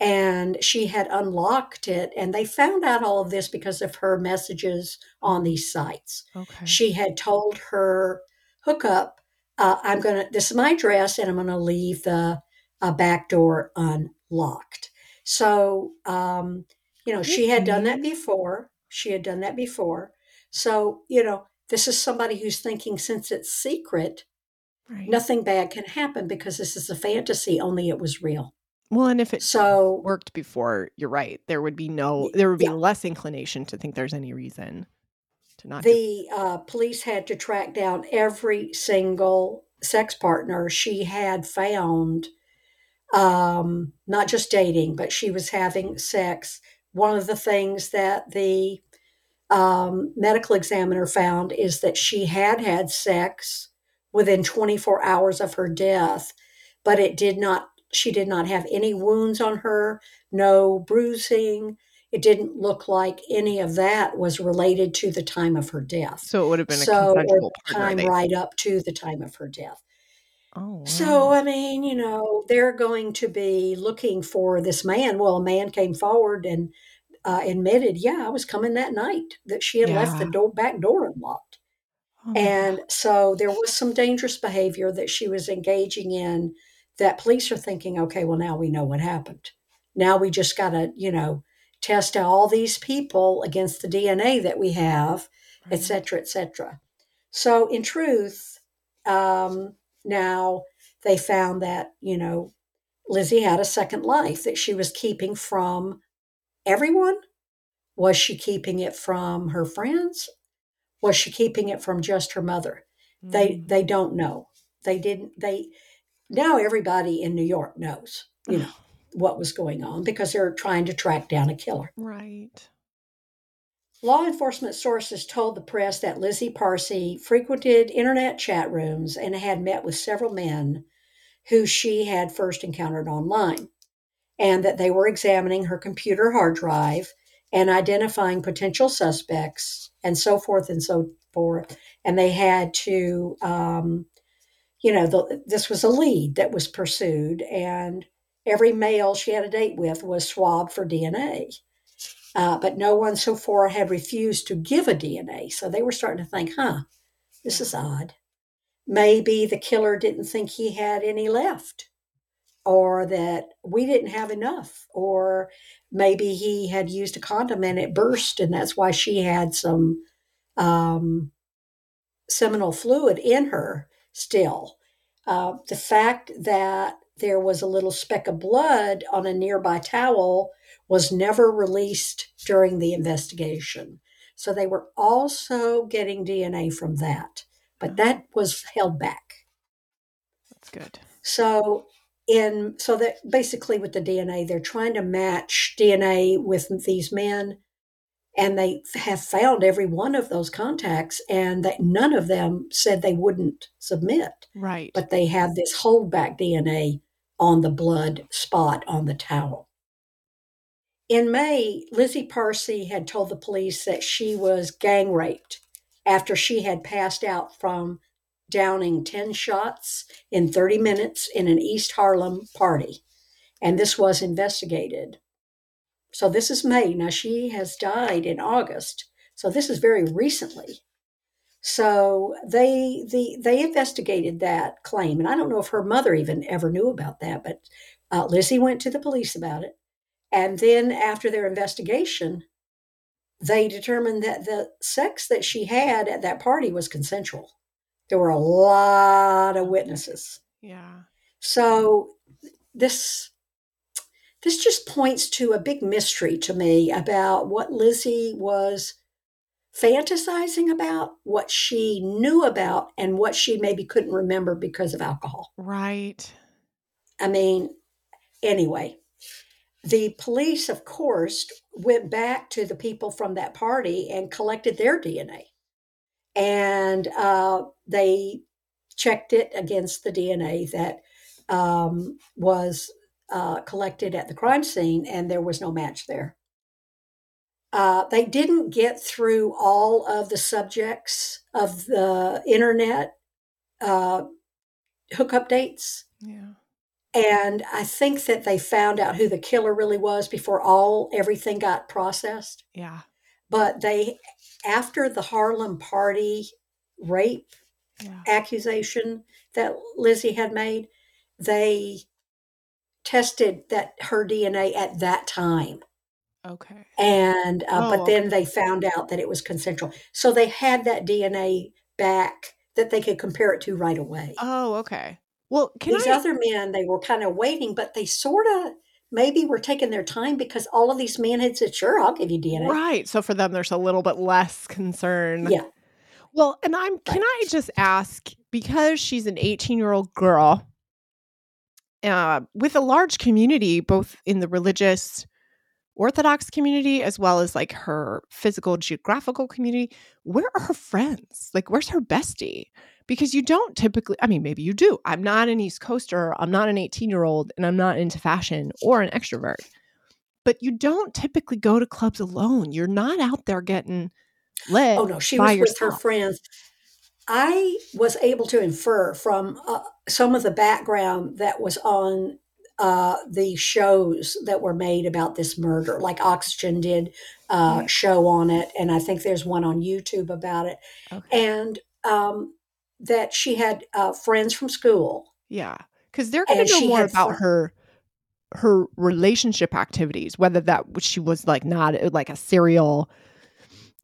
And she had unlocked it, and they found out all of this because of her messages on these sites. Okay. She had told her hookup, uh, "I'm gonna. This is my address, and I'm gonna leave the uh, back door unlocked." So, um, you know, she had done that before. She had done that before. So, you know, this is somebody who's thinking since it's secret, Right. Nothing bad can happen because this is a fantasy, only it was real. Well, and if it So worked before, you're right. There would be no, there would be yeah, less inclination to think there's any reason to not do. the uh, police had to track down every single sex partner she had found, um, not just dating, but she was having sex. One of the things that the um, medical examiner found is that she had had sex within 24 hours of her death, but it did not, she did not have any wounds on her, no bruising. It didn't look like any of that was related to the time of her death. So it would have been a So, partner. time right up to the time of her death. oh, So. I mean, you know, they're going to be looking for this man. Well, a man came forward and uh, admitted, yeah, I was coming that night, that she had left the door, back door unlocked. Oh And so there was some dangerous behavior that she was engaging in that police are thinking, okay, well, now we know what happened. Now we just got to, you know, test all these people against the DNA that we have, et Right. cetera, et cetera. So, in truth, um, now they found that, you know, Lizzie had a second life that she was keeping from everyone. Was she keeping it from her friends? Was she keeping it from just her mother? They Mm. they don't know. They didn't they now everybody in New York knows, you know, what was going on because they're trying to track down a killer. Right. Law enforcement sources told the press that Lizzie Parsi frequented internet chat rooms and had met with several men who she had first encountered online, and that they were examining her computer hard drive and identifying potential suspects and so forth and so forth. And they had to, um, you know, the, this was a lead that was pursued, and every male she had a date with was swabbed for DNA. Uh, but no one so far had refused to give a DNA. So they were starting to think, huh, this is odd. Maybe the killer didn't think he had any left, or that we didn't have enough, or maybe he had used a condom and it burst, and that's why she had some um, seminal fluid in her still. Uh, the fact that there was a little speck of blood on a nearby towel was never released during the investigation. So they were also getting DNA from that, but that was held back. That's good. So in so that basically with the DNA, they're trying to match DNA with these men, and they have found every one of those contacts, and that none of them said they wouldn't submit, Right. but they have this holdback DNA on the blood spot on the towel. In May, Lizzie Parsi had told the police that she was gang raped after she had passed out from downing 10 shots in 30 minutes in an East Harlem party. And this was investigated. So this is May. Now she has died in August. So this is very recently. So they the they investigated that claim, and I don't know if her mother even ever knew about that. But uh, Lizzie went to the police about it, and then after their investigation, they determined that the sex that she had at that party was consensual. There were a lot of witnesses. Yeah. So this this just points to a big mystery to me about what Lizzie was fantasizing about, what she knew about, and what she maybe couldn't remember because of alcohol. Right. I mean, anyway, the police, of course, went back to the people from that party and collected their DNA. And uh, they checked it against the DNA that um, was uh, collected at the crime scene, and there was no match there. Uh, they didn't get through all of the subjects of the internet uh, hookup dates. Yeah. And I think that they found out who the killer really was before all everything got processed. Yeah. But they, after the Harlem party rape Yeah. accusation that Lizzie had made, they tested that her DNA at that time. Okay. And uh, Oh, but okay. then they found out that it was consensual. So they had that DNA back that they could compare it to right away. Oh, okay. Well, can these I? other men, they were kind of waiting, but they sort of maybe were taking their time because all of these men had said, "Sure, I'll give you DNA." Right. So for them, there's a little bit less concern. Yeah. Well, and I'm. Can I just ask because she's an 18 year old girl uh, with a large community, both in the religious Orthodox community as well as like her physical geographical community. Where are her friends? Like, where's her bestie? Because you don't typically, I mean, maybe you do. I'm not an East Coaster, I'm not an 18 year old, and I'm not into fashion or an extrovert. But you don't typically go to clubs alone. You're not out there getting lit. Oh no, she by was with her friends. I was able to infer from uh, some of the background that was on uh, the shows that were made about this murder. Like Oxygen did a Yeah. show on it, and I think there's one on YouTube about it. Okay. And um, that she had uh, friends from school. Yeah, because they're going to know more about her her relationship activities, whether that she was like not uh, like a serial,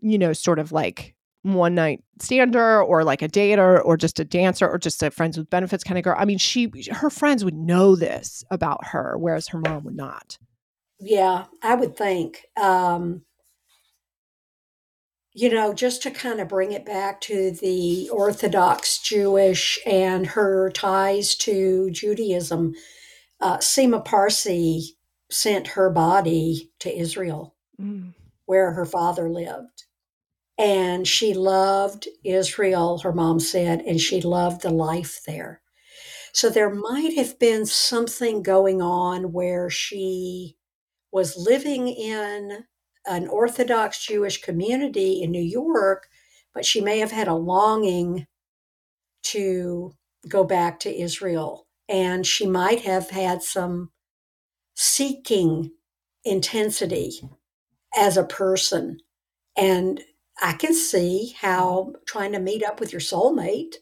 you know, sort of like one night stander or like a dater or just a dancer or just a friends with benefits kind of girl. I mean, she her friends would know this about her, whereas her mom would not. Yeah, I would think. Um, you know, just to kind of bring it back to the Orthodox Jewish and her ties to Judaism, uh, Seema Parsi sent her body to Israel, Mm. where her father lived. And she loved Israel, her mom said, and she loved the life there. So there might have been something going on where she was living in an Orthodox Jewish community in New York, but she may have had a longing to go back to Israel. And she might have had some seeking intensity as a person. And I can see how trying to meet up with your soulmate,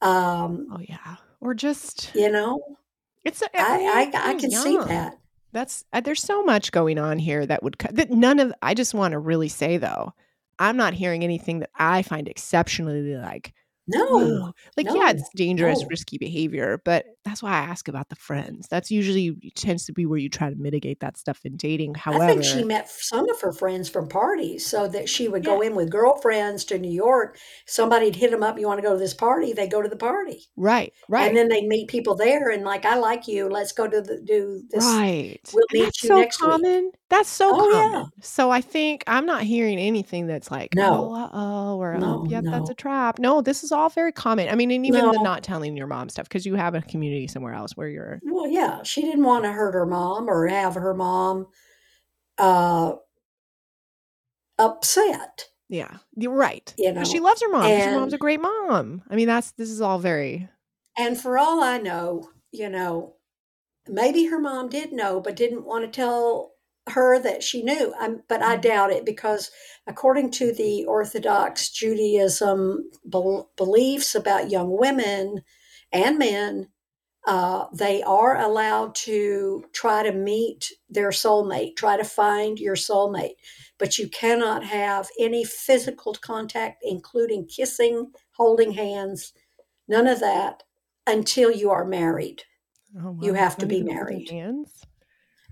um, Oh yeah, or just you know, it's. I, I, mean, I, I can see that. That's uh, there's so much going on here that would that none of I just want to really say though, I'm not hearing anything that I find exceptionally like No. Like yeah, it's dangerous, no. risky behavior, but that's why I ask about the friends. That's usually tends to be where you try to mitigate that stuff in dating. However, I think she met some of her friends from parties so that she would yeah, go in with girlfriends to New York. Somebody'd hit them up, you want to go to this party? They go to the party. right, right. And then they'd meet people there and like, I like you. Let's go to the, do this. right. We'll meet you so next week. common. That's so Oh yeah. So I think I'm not hearing anything that's like, oh, No, uh oh, or oh, no, yep, that's a trap. No, this is all very common. I mean, and even the not telling your mom stuff because you have a community somewhere else where you're Well, yeah, she didn't want to hurt her mom or have her mom uh, upset, Yeah, you're right. you Because she loves her mom. Because her mom's a great mom. I mean, that's this is all very and for all I know, you know, maybe her mom did know, but didn't want to tell her that she knew. i but I Mhm. doubt it because, according to the Orthodox Judaism bel- beliefs about young women and men, uh, they are allowed to try to meet their soulmate, try to find your soulmate, but you cannot have any physical contact, including kissing, holding hands, none of that until you are married. oh You wow, have to be married, hands.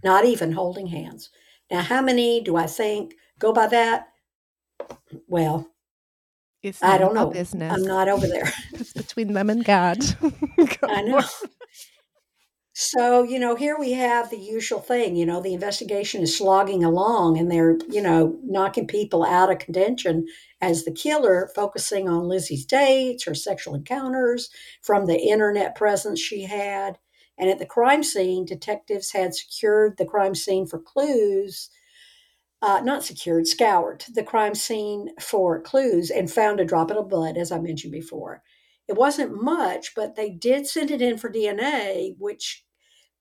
Not even holding hands. Now, how many do I think go by that? Well, It's I don't know. I'm not over there. it's between them and God. I know. So, you know, here we have the usual thing. You know, the investigation is slogging along and they're, you know, knocking people out of contention as the killer, focusing on Lizzie's dates, her sexual encounters, from the internet presence she had. And at the crime scene, detectives had secured the crime scene for clues, uh, not secured, scoured the crime scene for clues and found a drop of blood, as I mentioned before. It wasn't much, but they did send it in for DNA, which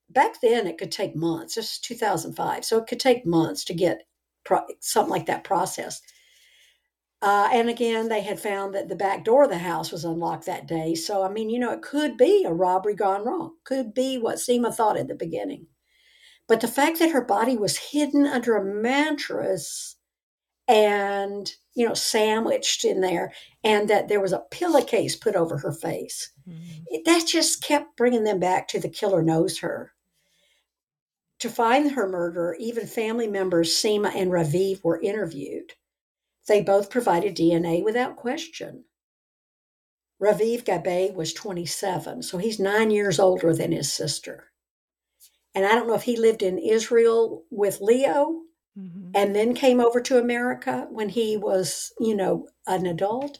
back then it could take months. This is 2005, so it could take months to get pro- something like that processed. Uh, and again, they had found that the back door of the house was unlocked that day. So, I mean, you know, it could be a robbery gone wrong. Could be what Seema thought at the beginning. But the fact that her body was hidden under a mattress and you know, sandwiched in there, and that there was a pillowcase put over her face. Mm-hmm. That just kept bringing them back to the killer knows her. To find her murderer, even family members Seema and Raviv were interviewed. They both provided DNA without question. Raviv Gabay was 27, so he's nine years older than his sister. And I don't know if he lived in Israel with Leo mm-hmm. and then came over to America when he was, you know, an adult.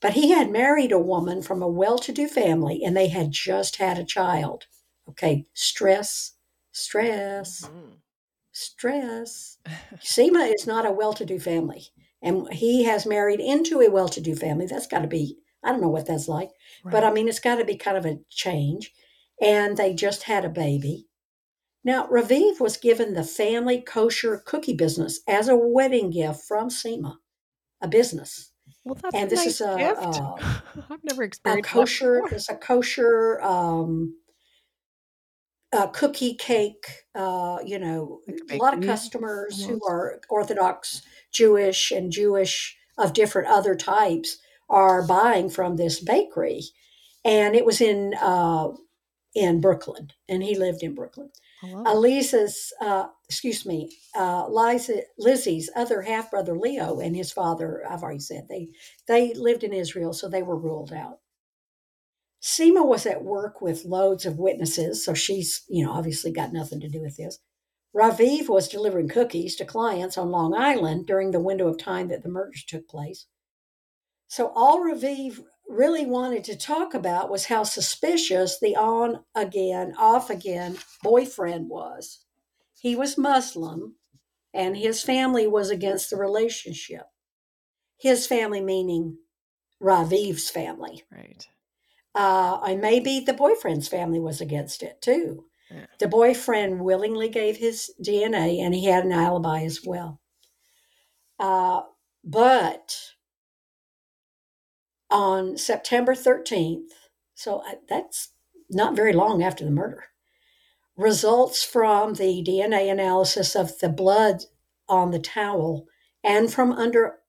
But he had married a woman from a well to do family and they had just had a child. Okay, stress, stress, mm-hmm. stress. Seema is not a well to do family. And he has married into a well to do family. That's got to be, I don't know what that's like, right. but I mean, it's got to be kind of a change. And they just had a baby. Now, Raviv was given the family kosher cookie business as a wedding gift from Seema, a business. Well, that's and this nice is a, a I've never experienced a kosher. It's a kosher um, a cookie cake. Uh, you know, a lot of customers who are Orthodox Jewish and Jewish of different other types are buying from this bakery, and it was in uh, in Brooklyn, and he lived in Brooklyn. Elisa's, uh, excuse me, uh, Liza, Lizzie's other half brother Leo and his father, I've already said, they, they lived in Israel, so they were ruled out. Seema was at work with loads of witnesses, so she's, you know, obviously got nothing to do with this. Raviv was delivering cookies to clients on Long Island during the window of time that the murders took place. So all Raviv really wanted to talk about was how suspicious the on again, off again boyfriend was. He was Muslim and his family was against the relationship. His family, meaning Raviv's family. Right. Uh, and maybe the boyfriend's family was against it too. The boyfriend willingly gave his DNA and he had an alibi as well. Uh, but on September 13th, so that's not very long after the murder, results from the DNA analysis of the blood on the towel and from under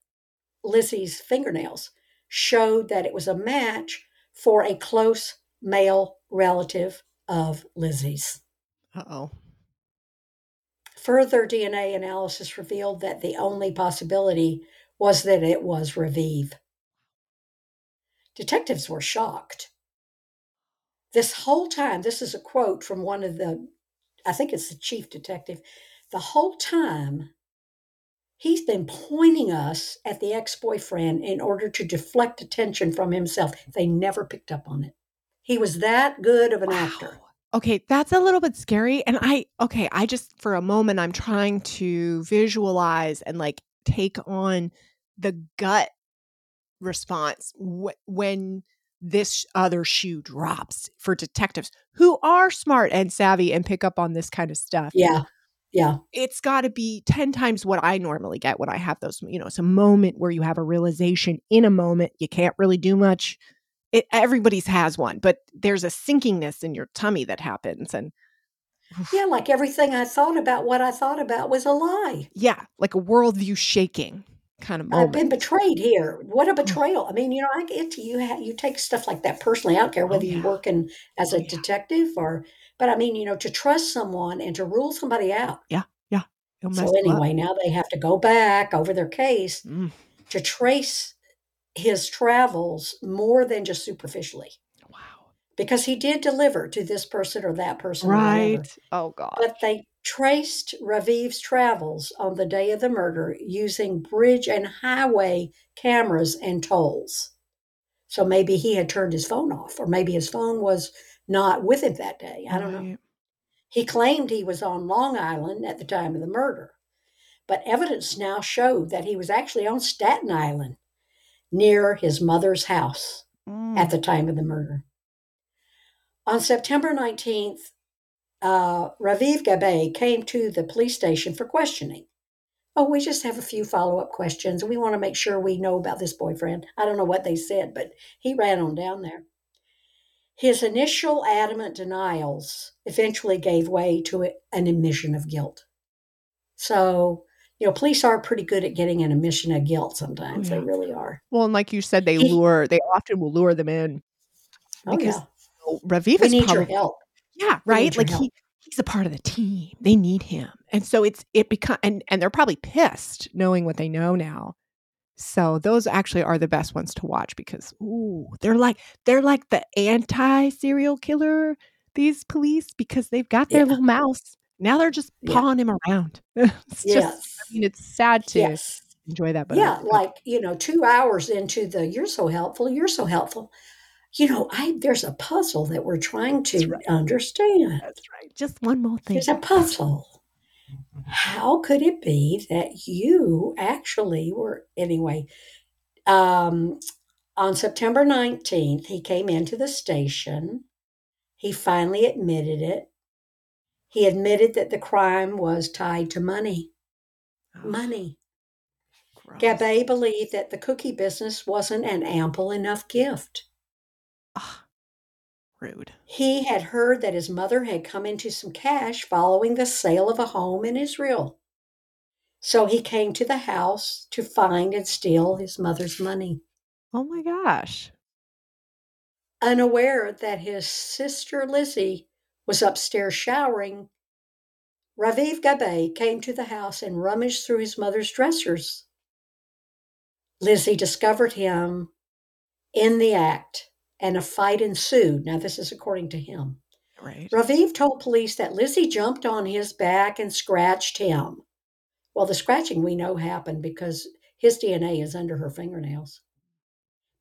Lizzie's fingernails showed that it was a match for a close male relative of Lizzie's. Uh oh. Further DNA analysis revealed that the only possibility was that it was Raviv. Detectives were shocked. This whole time, this is a quote from one of the, I think it's the chief detective. The whole time, he's been pointing us at the ex boyfriend in order to deflect attention from himself. They never picked up on it. He was that good of an wow. actor. Okay, that's a little bit scary. And I, okay, I just, for a moment, I'm trying to visualize and like take on the gut response wh- when this other shoe drops for detectives who are smart and savvy and pick up on this kind of stuff. Yeah. Yeah. It's got to be 10 times what I normally get when I have those, you know, it's a moment where you have a realization in a moment. You can't really do much. It, everybody's has one, but there's a sinkingness in your tummy that happens. And yeah, like everything I thought about what I thought about was a lie. Yeah, like a worldview shaking kind of moment. I've been betrayed here. What a betrayal! I mean, you know, I get to you. you take stuff like that personally. I don't care oh, whether oh, yeah. you're working as a oh, yeah. detective or, but I mean, you know, to trust someone and to rule somebody out. Yeah, yeah. So anyway, now they have to go back over their case mm. to trace his travels more than just superficially. Wow. Because he did deliver to this person or that person. Right. Oh God. But they traced Raviv's travels on the day of the murder using bridge and highway cameras and tolls. So maybe he had turned his phone off, or maybe his phone was not with him that day. I don't right. know. He claimed he was on Long Island at the time of the murder, but evidence now showed that he was actually on Staten Island near his mother's house mm. at the time of the murder. On September 19th, uh, Raviv Gabay came to the police station for questioning. Oh, we just have a few follow up questions. We want to make sure we know about this boyfriend. I don't know what they said, but he ran on down there. His initial adamant denials eventually gave way to an admission of guilt. So, you know, police are pretty good at getting an admission of guilt sometimes. Yeah. They really are. Well, and like you said, they lure. They often will lure them in Oh, because yeah. Raviv We is probably your help. yeah right. Like help. he he's a part of the team. They need him, and so it's it become and and they're probably pissed knowing what they know now. So those actually are the best ones to watch because ooh, they're like they're like the anti serial killer. These police because they've got their Yeah. little mouse. Now they're just Yeah. pawing him around. it's just Yes. I mean it's sad to yes. enjoy that, but yeah, I- like, you know, two hours into the you're so helpful, you're so helpful. You know, I there's a puzzle that we're trying to right. understand. that's right. Just one more thing. There's a puzzle. How could it be that you actually were anyway? Um, on September 19th, he came into the station. He finally admitted it. He admitted that the crime was tied to money. Oh, Money. gross. Gabay believed that the cookie business wasn't an ample enough gift. Ah, rude. He had heard that his mother had come into some cash following the sale of a home in Israel. So he came to the house to find and steal his mother's money, Oh my gosh. unaware that his sister Lizzie was upstairs showering. Raviv Gabay came to the house and rummaged through his mother's dressers. Lizzie discovered him in the act, and a fight ensued. Now, this is according to him. Right. Raviv told police that Lizzie jumped on his back and scratched him. Well, the scratching we know happened because his DNA is under her fingernails.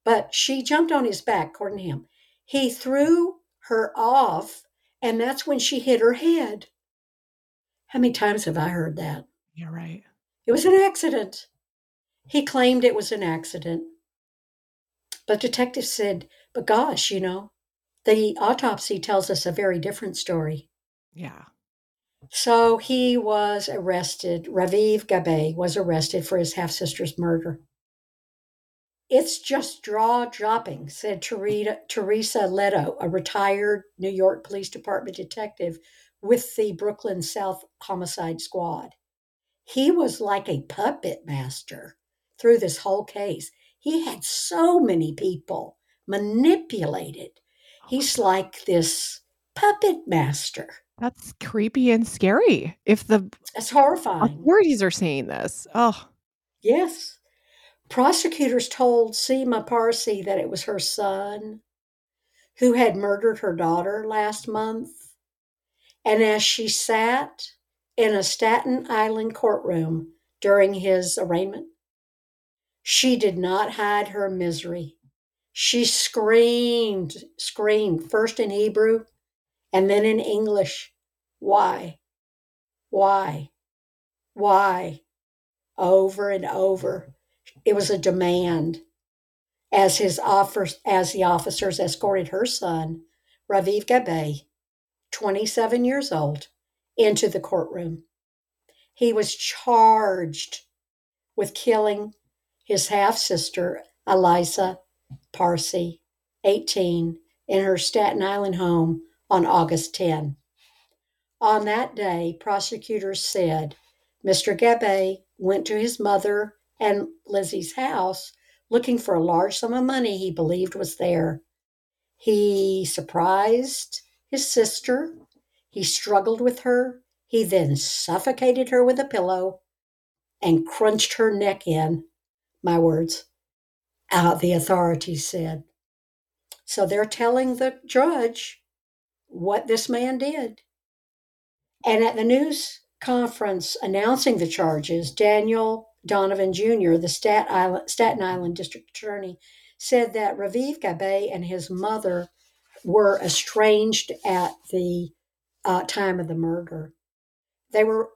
But she jumped on his back, according to him. He threw her off, and that's when she hit her head. How many times have I heard that? Yeah, right. It was an accident. He claimed it was an accident. But detectives said, but gosh, you know, the autopsy tells us a very different story. Yeah. So he was arrested. Raviv Gabay was arrested for his half sister's murder. It's just jaw dropping, said Teresa, Teresa Leto, a retired New York Police Department detective with the Brooklyn South Homicide Squad. He was like a puppet master through this whole case. He had so many people manipulated. He's like this puppet master. That's creepy and scary. If the It's horrifying. authorities are saying this, oh, Yes. Prosecutors told Seema Parsi that it was her son who had murdered her daughter last month. And as she sat in a Staten Island courtroom during his arraignment, she did not hide her misery. She screamed, screamed, first in Hebrew and then in English. Why? Why? Why? Over and over. It was a demand. As his offers, as the officers escorted her son, Raviv Gabay, 27 years old, into the courtroom. He was charged with killing his half sister, Eliza Parsi, 18, in her Staten Island home on August 10. On that day, prosecutors said Mr. Gabay went to his mother and Lizzie's house looking for a large sum of money he believed was there. He surprised his sister. He struggled with her. He then suffocated her with a pillow and crunched her neck in. My words. Uh, the authorities said. So they're telling the judge what this man did. And at the news conference announcing the charges, Daniel Donovan Jr., the Staten Island, District Attorney, said that Raviv Gabay and his mother were estranged at the uh, time of the murder. They were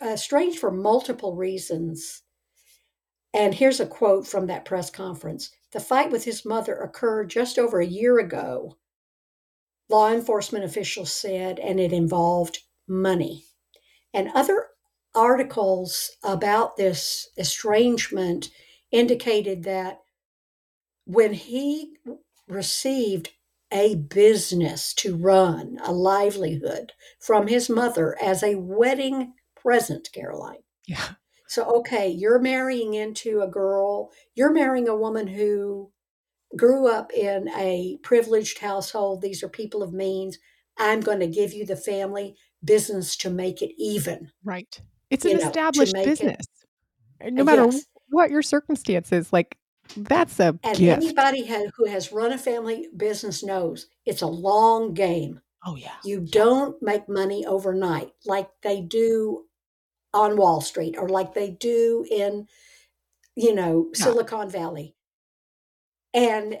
estranged for multiple reasons. And here's a quote from that press conference The fight with his mother occurred just over a year ago, law enforcement officials said, and it involved money. And other articles about this estrangement indicated that when he received a business to run, a livelihood from his mother as a wedding present, Caroline. yeah. So, okay, you're marrying into a girl, you're marrying a woman who grew up in a privileged household. These are people of means. I'm going to give you the family business to make it even. Right. It's an know, established make it business. Uh, no matter yes. what your circumstances, like that's a And gift. anybody who has run a family business knows it's a long game. Oh yeah. You don't make money overnight like they do on Wall Street or like they do in, you know, Yeah. Silicon Valley. And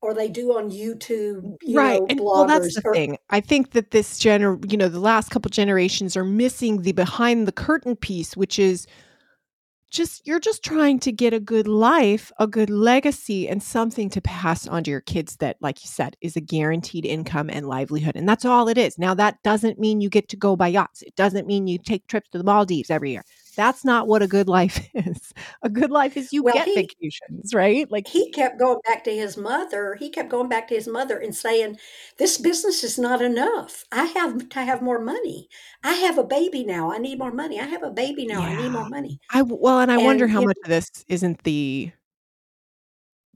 or they do on YouTube, you right know, and well that's the or thing. I think that this gener you know the last couple generations are missing the behind the curtain piece which is just you're just trying to get a good life a good legacy and something to pass on to your kids that like you said is a guaranteed income and livelihood and that's all it is. Now that doesn't mean you get to go by yachts. It doesn't mean you take trips to the maldives every year that's not what a good life is a good life is you Well, get he- vacations right like he kept going back to his mother. He kept going back to his mother and saying, "This business is not enough. I have to have more money. I have a baby now. I need more money. I have a baby now. I need more money." I well, and I wonder how much of this isn't the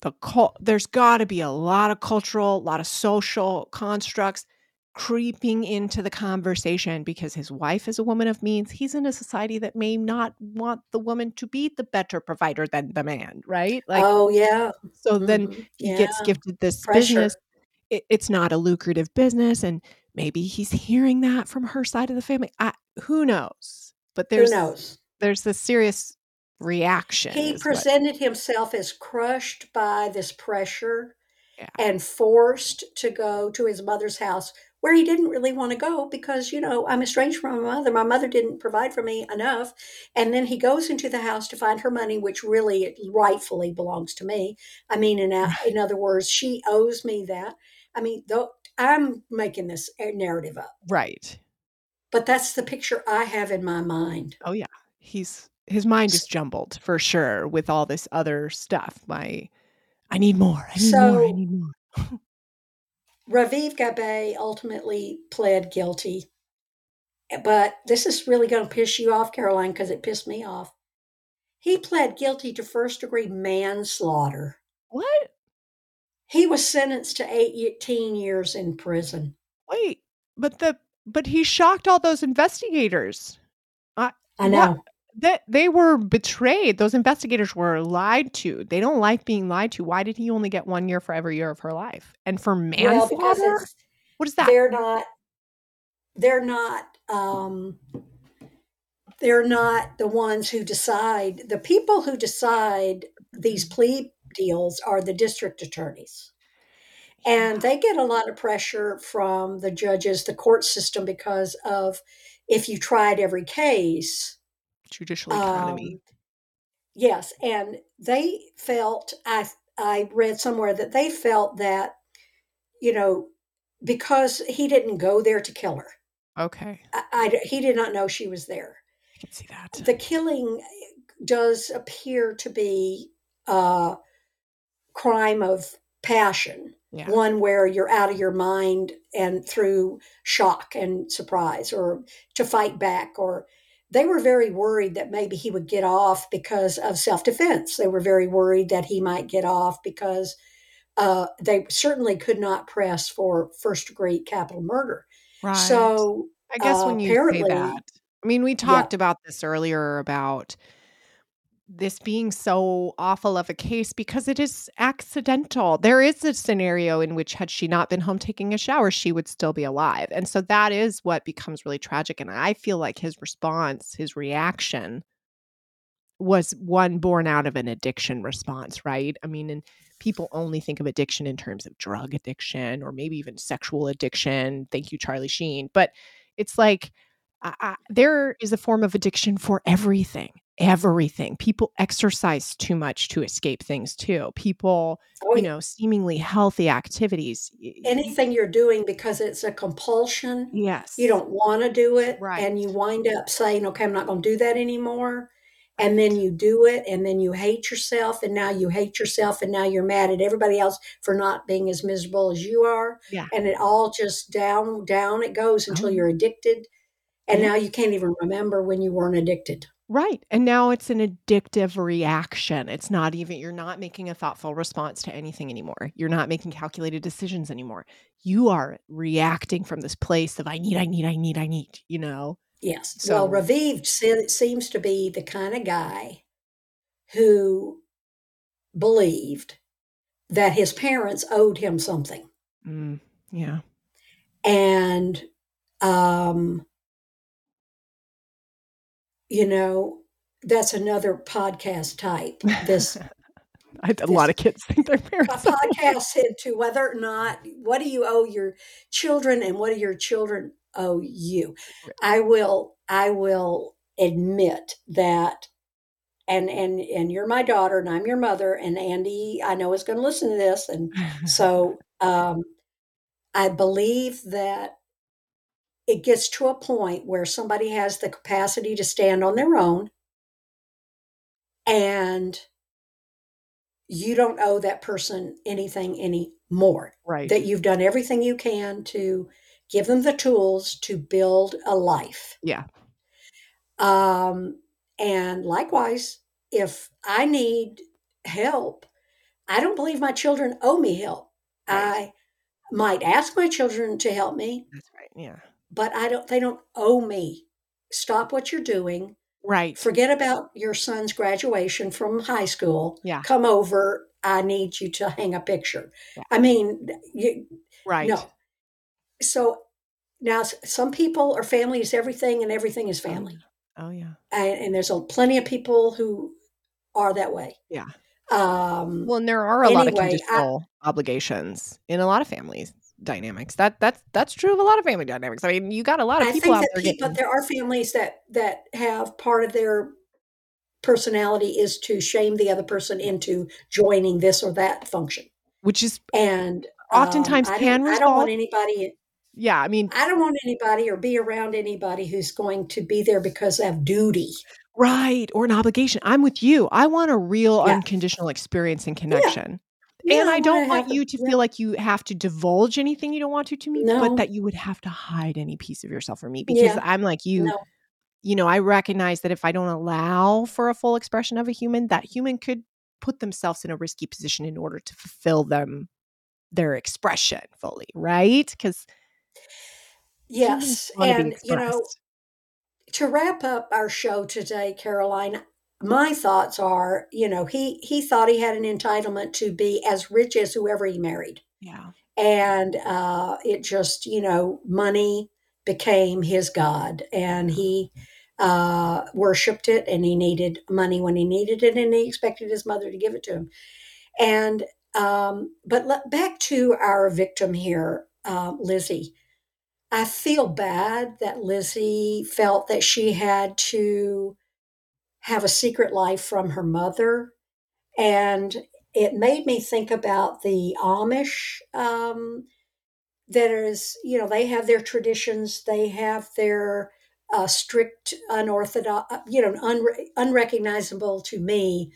the cult. There's got to be a lot of cultural, a lot of social constructs creeping into the conversation because his wife is a woman of means. He's in a society that may not want the woman to be the better provider than the man, right? Like, oh yeah, so then mhm, he gets gifted this Pressure. business. It, it's not a lucrative business, and maybe he's hearing that from her side of the family. I, who knows? But Who there's knows? there's this serious reaction. He is what- presented himself as crushed by this pressure Yeah. and forced to go to his mother's house where he didn't really want to go because, you know, I'm estranged from my mother. My mother didn't provide for me enough. And then he goes into the house to find her money, which really rightfully belongs to me. I mean, in, a, in other words, she owes me that. I mean, though I'm making this uh, narrative up, right. but that's the picture I have in my mind. Oh yeah. He's his mind is jumbled for sure with all this other stuff. My I need more. I need more. I So- need more. Raviv Gabay ultimately pled guilty. But this is really going to piss you off, Caroline, because it pissed me off. He pled guilty to first degree manslaughter. What? He was sentenced to 18 years in prison. Wait. But the but he shocked all those investigators. I What? know. That they were betrayed. Those investigators were lied to. They don't like being lied to. Why did he only get one year for every year of her life? And for Well, manslaughter? it's, what is that? they're not, they're not, um, they're not the ones who decide. The people who decide these plea deals are the district attorneys. And they get a lot of pressure from the judges, the court system, because of if you tried every case. Judicial economy. Um, yes, and they felt I I read somewhere that they felt that you know because he didn't go there to kill her. okay. I, I- he did not know she was there. I can see that. The killing does appear to be a crime of passion. yeah. one where you're out of your mind and through shock and surprise or to fight back or they were very worried that maybe he would get off because of self-defense. They were very worried that he might get off because uh, they certainly could not press for first degree capital murder. Right. so I guess uh, when you say that, I mean, we talked about this earlier about this being so awful of a case because it is accidental. There is a scenario in which, had she not been home taking a shower, she would still be alive. And so that is what becomes really tragic. And I feel like his response, his reaction, was one born out of an addiction response, right? I mean, and people only think of addiction in terms of drug addiction or maybe even sexual addiction. Thank you, Charlie Sheen. But it's like I, I, there is a form of addiction for everything. Everything. People exercise too much to escape things too. People, oh, you know, seemingly healthy activities. anything you're doing because it's a compulsion Yes. you don't want to do it Right. and you wind up saying okay i'm not going to do that anymore and then you do it and then you hate yourself and now you hate yourself and now you're mad at everybody else for not being as miserable as you are Yeah. and it all just down down it goes until Oh. you're addicted and Yeah. now you can't even remember when you weren't addicted Right. And now it's an addictive reaction. It's not even, you're not making a thoughtful response to anything anymore. You're not making calculated decisions anymore. You are reacting from this place of, I need, I need, I need, I need, you know? Yes. So, well, Raviv seems to be the kind of guy who believed that his parents owed him something. Mm, yeah. And, um, you know, that's another podcast type. This a this, lot of kids think their parents. A podcast into whether or not what do you owe your children and what do your children owe you. I will I will admit that and and and you're my daughter and I'm your mother and Andy I know is going to listen to this and so um I believe that it gets to a point where somebody has the capacity to stand on their own and you don't owe that person anything anymore. Right. That you've done everything you can to give them the tools to build a life. Yeah. Um, and likewise, if I need help, I don't believe my children owe me help. Right. I might ask my children to help me. That's right. Yeah but I don't they don't owe me. Stop what you're doing. Right. Forget about your son's graduation from high school. Yeah. Come over. I need you to hang a picture. Yeah. I mean, you, right. No. So now some people are family is everything and everything is family. Oh, yeah. And, and there's a, plenty of people who are that way. Yeah. Um, well, and there are a anyway, lot of conditional I, obligations in a lot of families dynamics. That that's that's true of a lot of family dynamics. I mean, you got a lot of I people out there. People, getting... there are families that that have part of their personality is to shame the other person into joining this or that function, which is and oftentimes um, can I resolve. I don't want anybody. Yeah, I mean, I don't want anybody or be around anybody who's going to be there because of duty. Right, or an obligation. I'm with you. I want a real yeah. unconditional experience and connection. Yeah, and I don't want you to, feel like you have to divulge anything you don't want to to me, no. but that you would have to hide any piece of yourself from me because yeah. I'm like you. No. You know, I recognize that if I don't allow for a full expression of a human, that human could put themselves in a risky position in order to fulfill them their expression fully, right? Because yes, and you know, to wrap up our show today, Caroline, my thoughts are, you know, he he thought he had an entitlement to be as rich as whoever he married. Yeah. And uh, it just, you know, money became his god, and he uh, worshipped it, and he needed money when he needed it, and he expected his mother to give it to him. And um, but let, back to our victim here, uh, Lizzie. I feel bad that Lizzie felt that she had to have a secret life from her mother. And it made me think about the Amish. Um, that is, you know, they have their traditions, they have their uh, strict, unorthodox, you know, unre- unrecognizable to me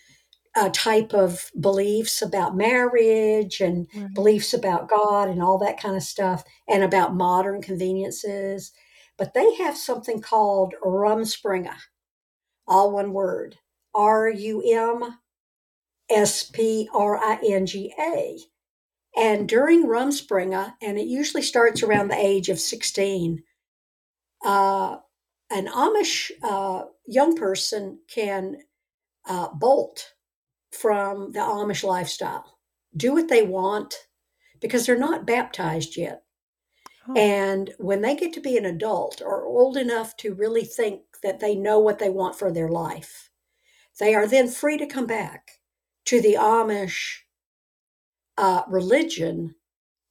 uh, type of beliefs about marriage and right. beliefs about God and all that kind of stuff, and about modern conveniences. But they have something called Rumspringa all one word R U M S P R I N G A. And during Rumspringa, and it usually starts around the age of 16, uh, an Amish uh, young person can uh, bolt from the Amish lifestyle, do what they want because they're not baptized yet. And when they get to be an adult or old enough to really think that they know what they want for their life, they are then free to come back to the Amish uh, religion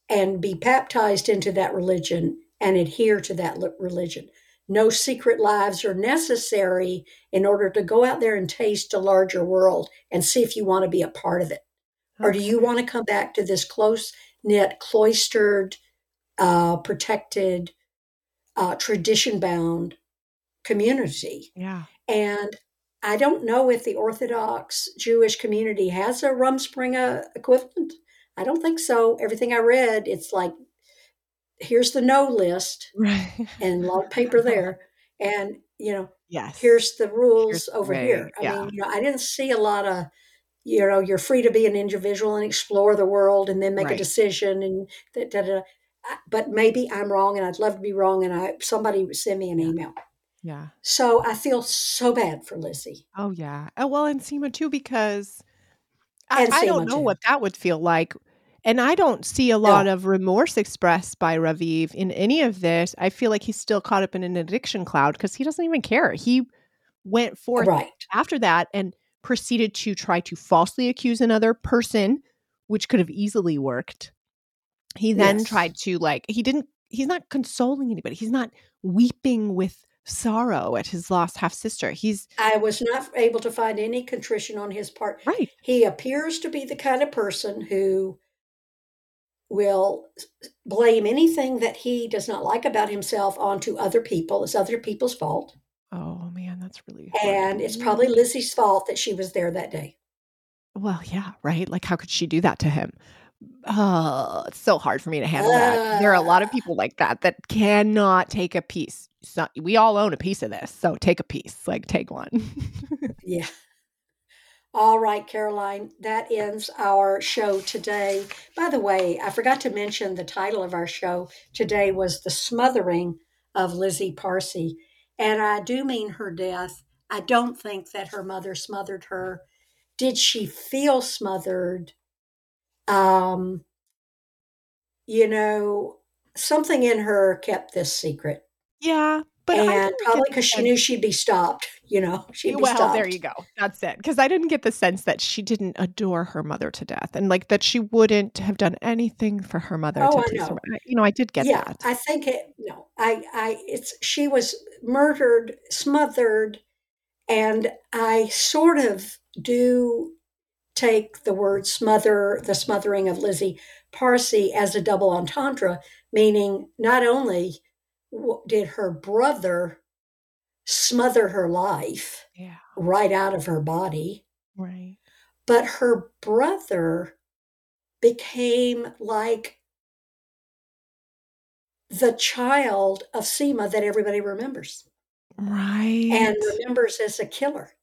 and be baptized into that religion and adhere to that religion. No secret lives are necessary in order to go out there and taste a larger world and see if you want to be a part of it. Okay. Or do you want to come back to this close knit, cloistered, uh, protected, uh, tradition bound community. Yeah. And I don't know if the Orthodox Jewish community has a Rumspringa equivalent. I don't think so. Everything I read, it's like, here's the no list right. and a lot of paper there. And, you know, Yes. here's the rules Here's over way, here. I yeah. mean, you know, I didn't see a lot of, you know, you're free to be an individual and explore the world and then make a decision and da, da, da. But maybe I'm wrong, and I'd love to be wrong. And I somebody send me an email. Yeah. So I feel so bad for Lizzie. Oh yeah. Oh well, and Seema too, because I, I don't know too. what that would feel like. And I don't see a lot of remorse expressed by Raviv in any of this. I feel like he's still caught up in an addiction cloud because he doesn't even care. He went forth Right. after that and proceeded to try to falsely accuse another person, which could have easily worked. He then Yes. tried to like he didn't he's not consoling anybody. He's not weeping with sorrow at his lost half sister. He's I was not able to find any contrition on his part. right. He appears to be the kind of person who will blame anything that he does not like about himself onto other people. It's other people's fault. Oh man, that's really hard And it's probably. Lizzie's fault that she was there that day. well, yeah, right. Like, how could she do that to him? Oh, it's so hard for me to handle that. There are a lot of people like that that cannot take a piece. So we all own a piece of this, so take a piece. Like, take one. Yeah. All right, Caroline, that ends our show today. By the way, I forgot to mention the title of our show today was The Smothering of Lizzie Parsi. And I do mean her death. I don't think that her mother smothered her. Did she feel smothered? Um, you know, something in her kept this secret. yeah, but and probably because she knew she'd be stopped, you know, she'd be well, stopped. there you go. That's it. Because I didn't get the sense that she didn't adore her mother to death, and like that she wouldn't have done anything for her mother Oh, to I please her. know. You know, I did get yeah, that. I think it. No, I, I, it's she was murdered, smothered, and I sort of do take the word smother, the smothering of Lizzie Parsi as a double entendre, meaning not only did her brother smother her life yeah, right out of her body, right. but her brother became like the child of Seema that everybody remembers Right. and remembers as a killer.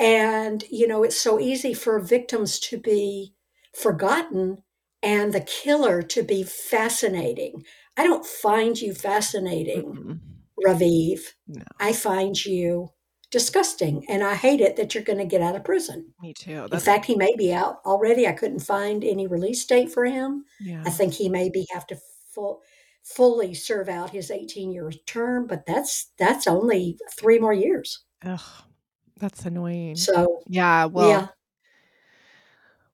And, you know, it's so easy for victims to be forgotten and the killer to be fascinating. I don't find you fascinating, Mm-mm. Raviv. No. I find you disgusting. And I hate it that you're going to get out of prison. Me too. In fact, he may be out already. I couldn't find any release date for him. yeah. I think he may be have to full, fully serve out his 18 year term, but that's that's only three more years. Ugh, that's annoying. So yeah. Well. yeah,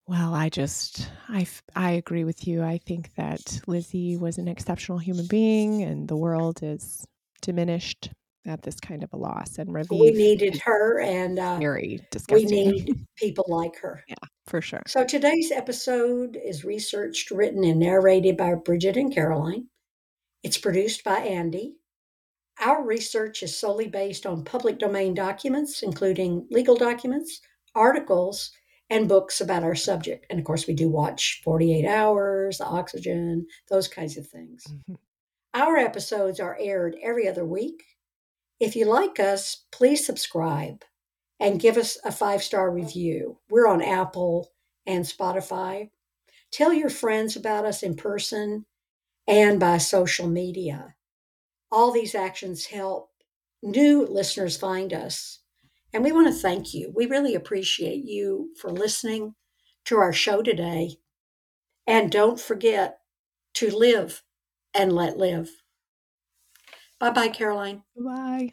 Well, I just I I agree with you. I think that Lizzie was an exceptional human being, and the world is diminished at this kind of a loss. And Raviv we needed her, and uh, very we need people like her. Yeah, for sure. So today's episode is researched, written, and narrated by Bridget and Caroline. It's produced by Andy. Our research is solely based on public domain documents, including legal documents, articles, and books about our subject. And of course, we do watch 48 Hours, The Oxygen, those kinds of things. Mhm. Our episodes are aired every other week. If you like us, please subscribe and give us a five star review. We're on Apple and Spotify. Tell your friends about us in person and by social media. All these actions help new listeners find us. And we want to thank you. We really appreciate you for listening to our show today. And don't forget to live and let live. Bye bye, Caroline. Bye.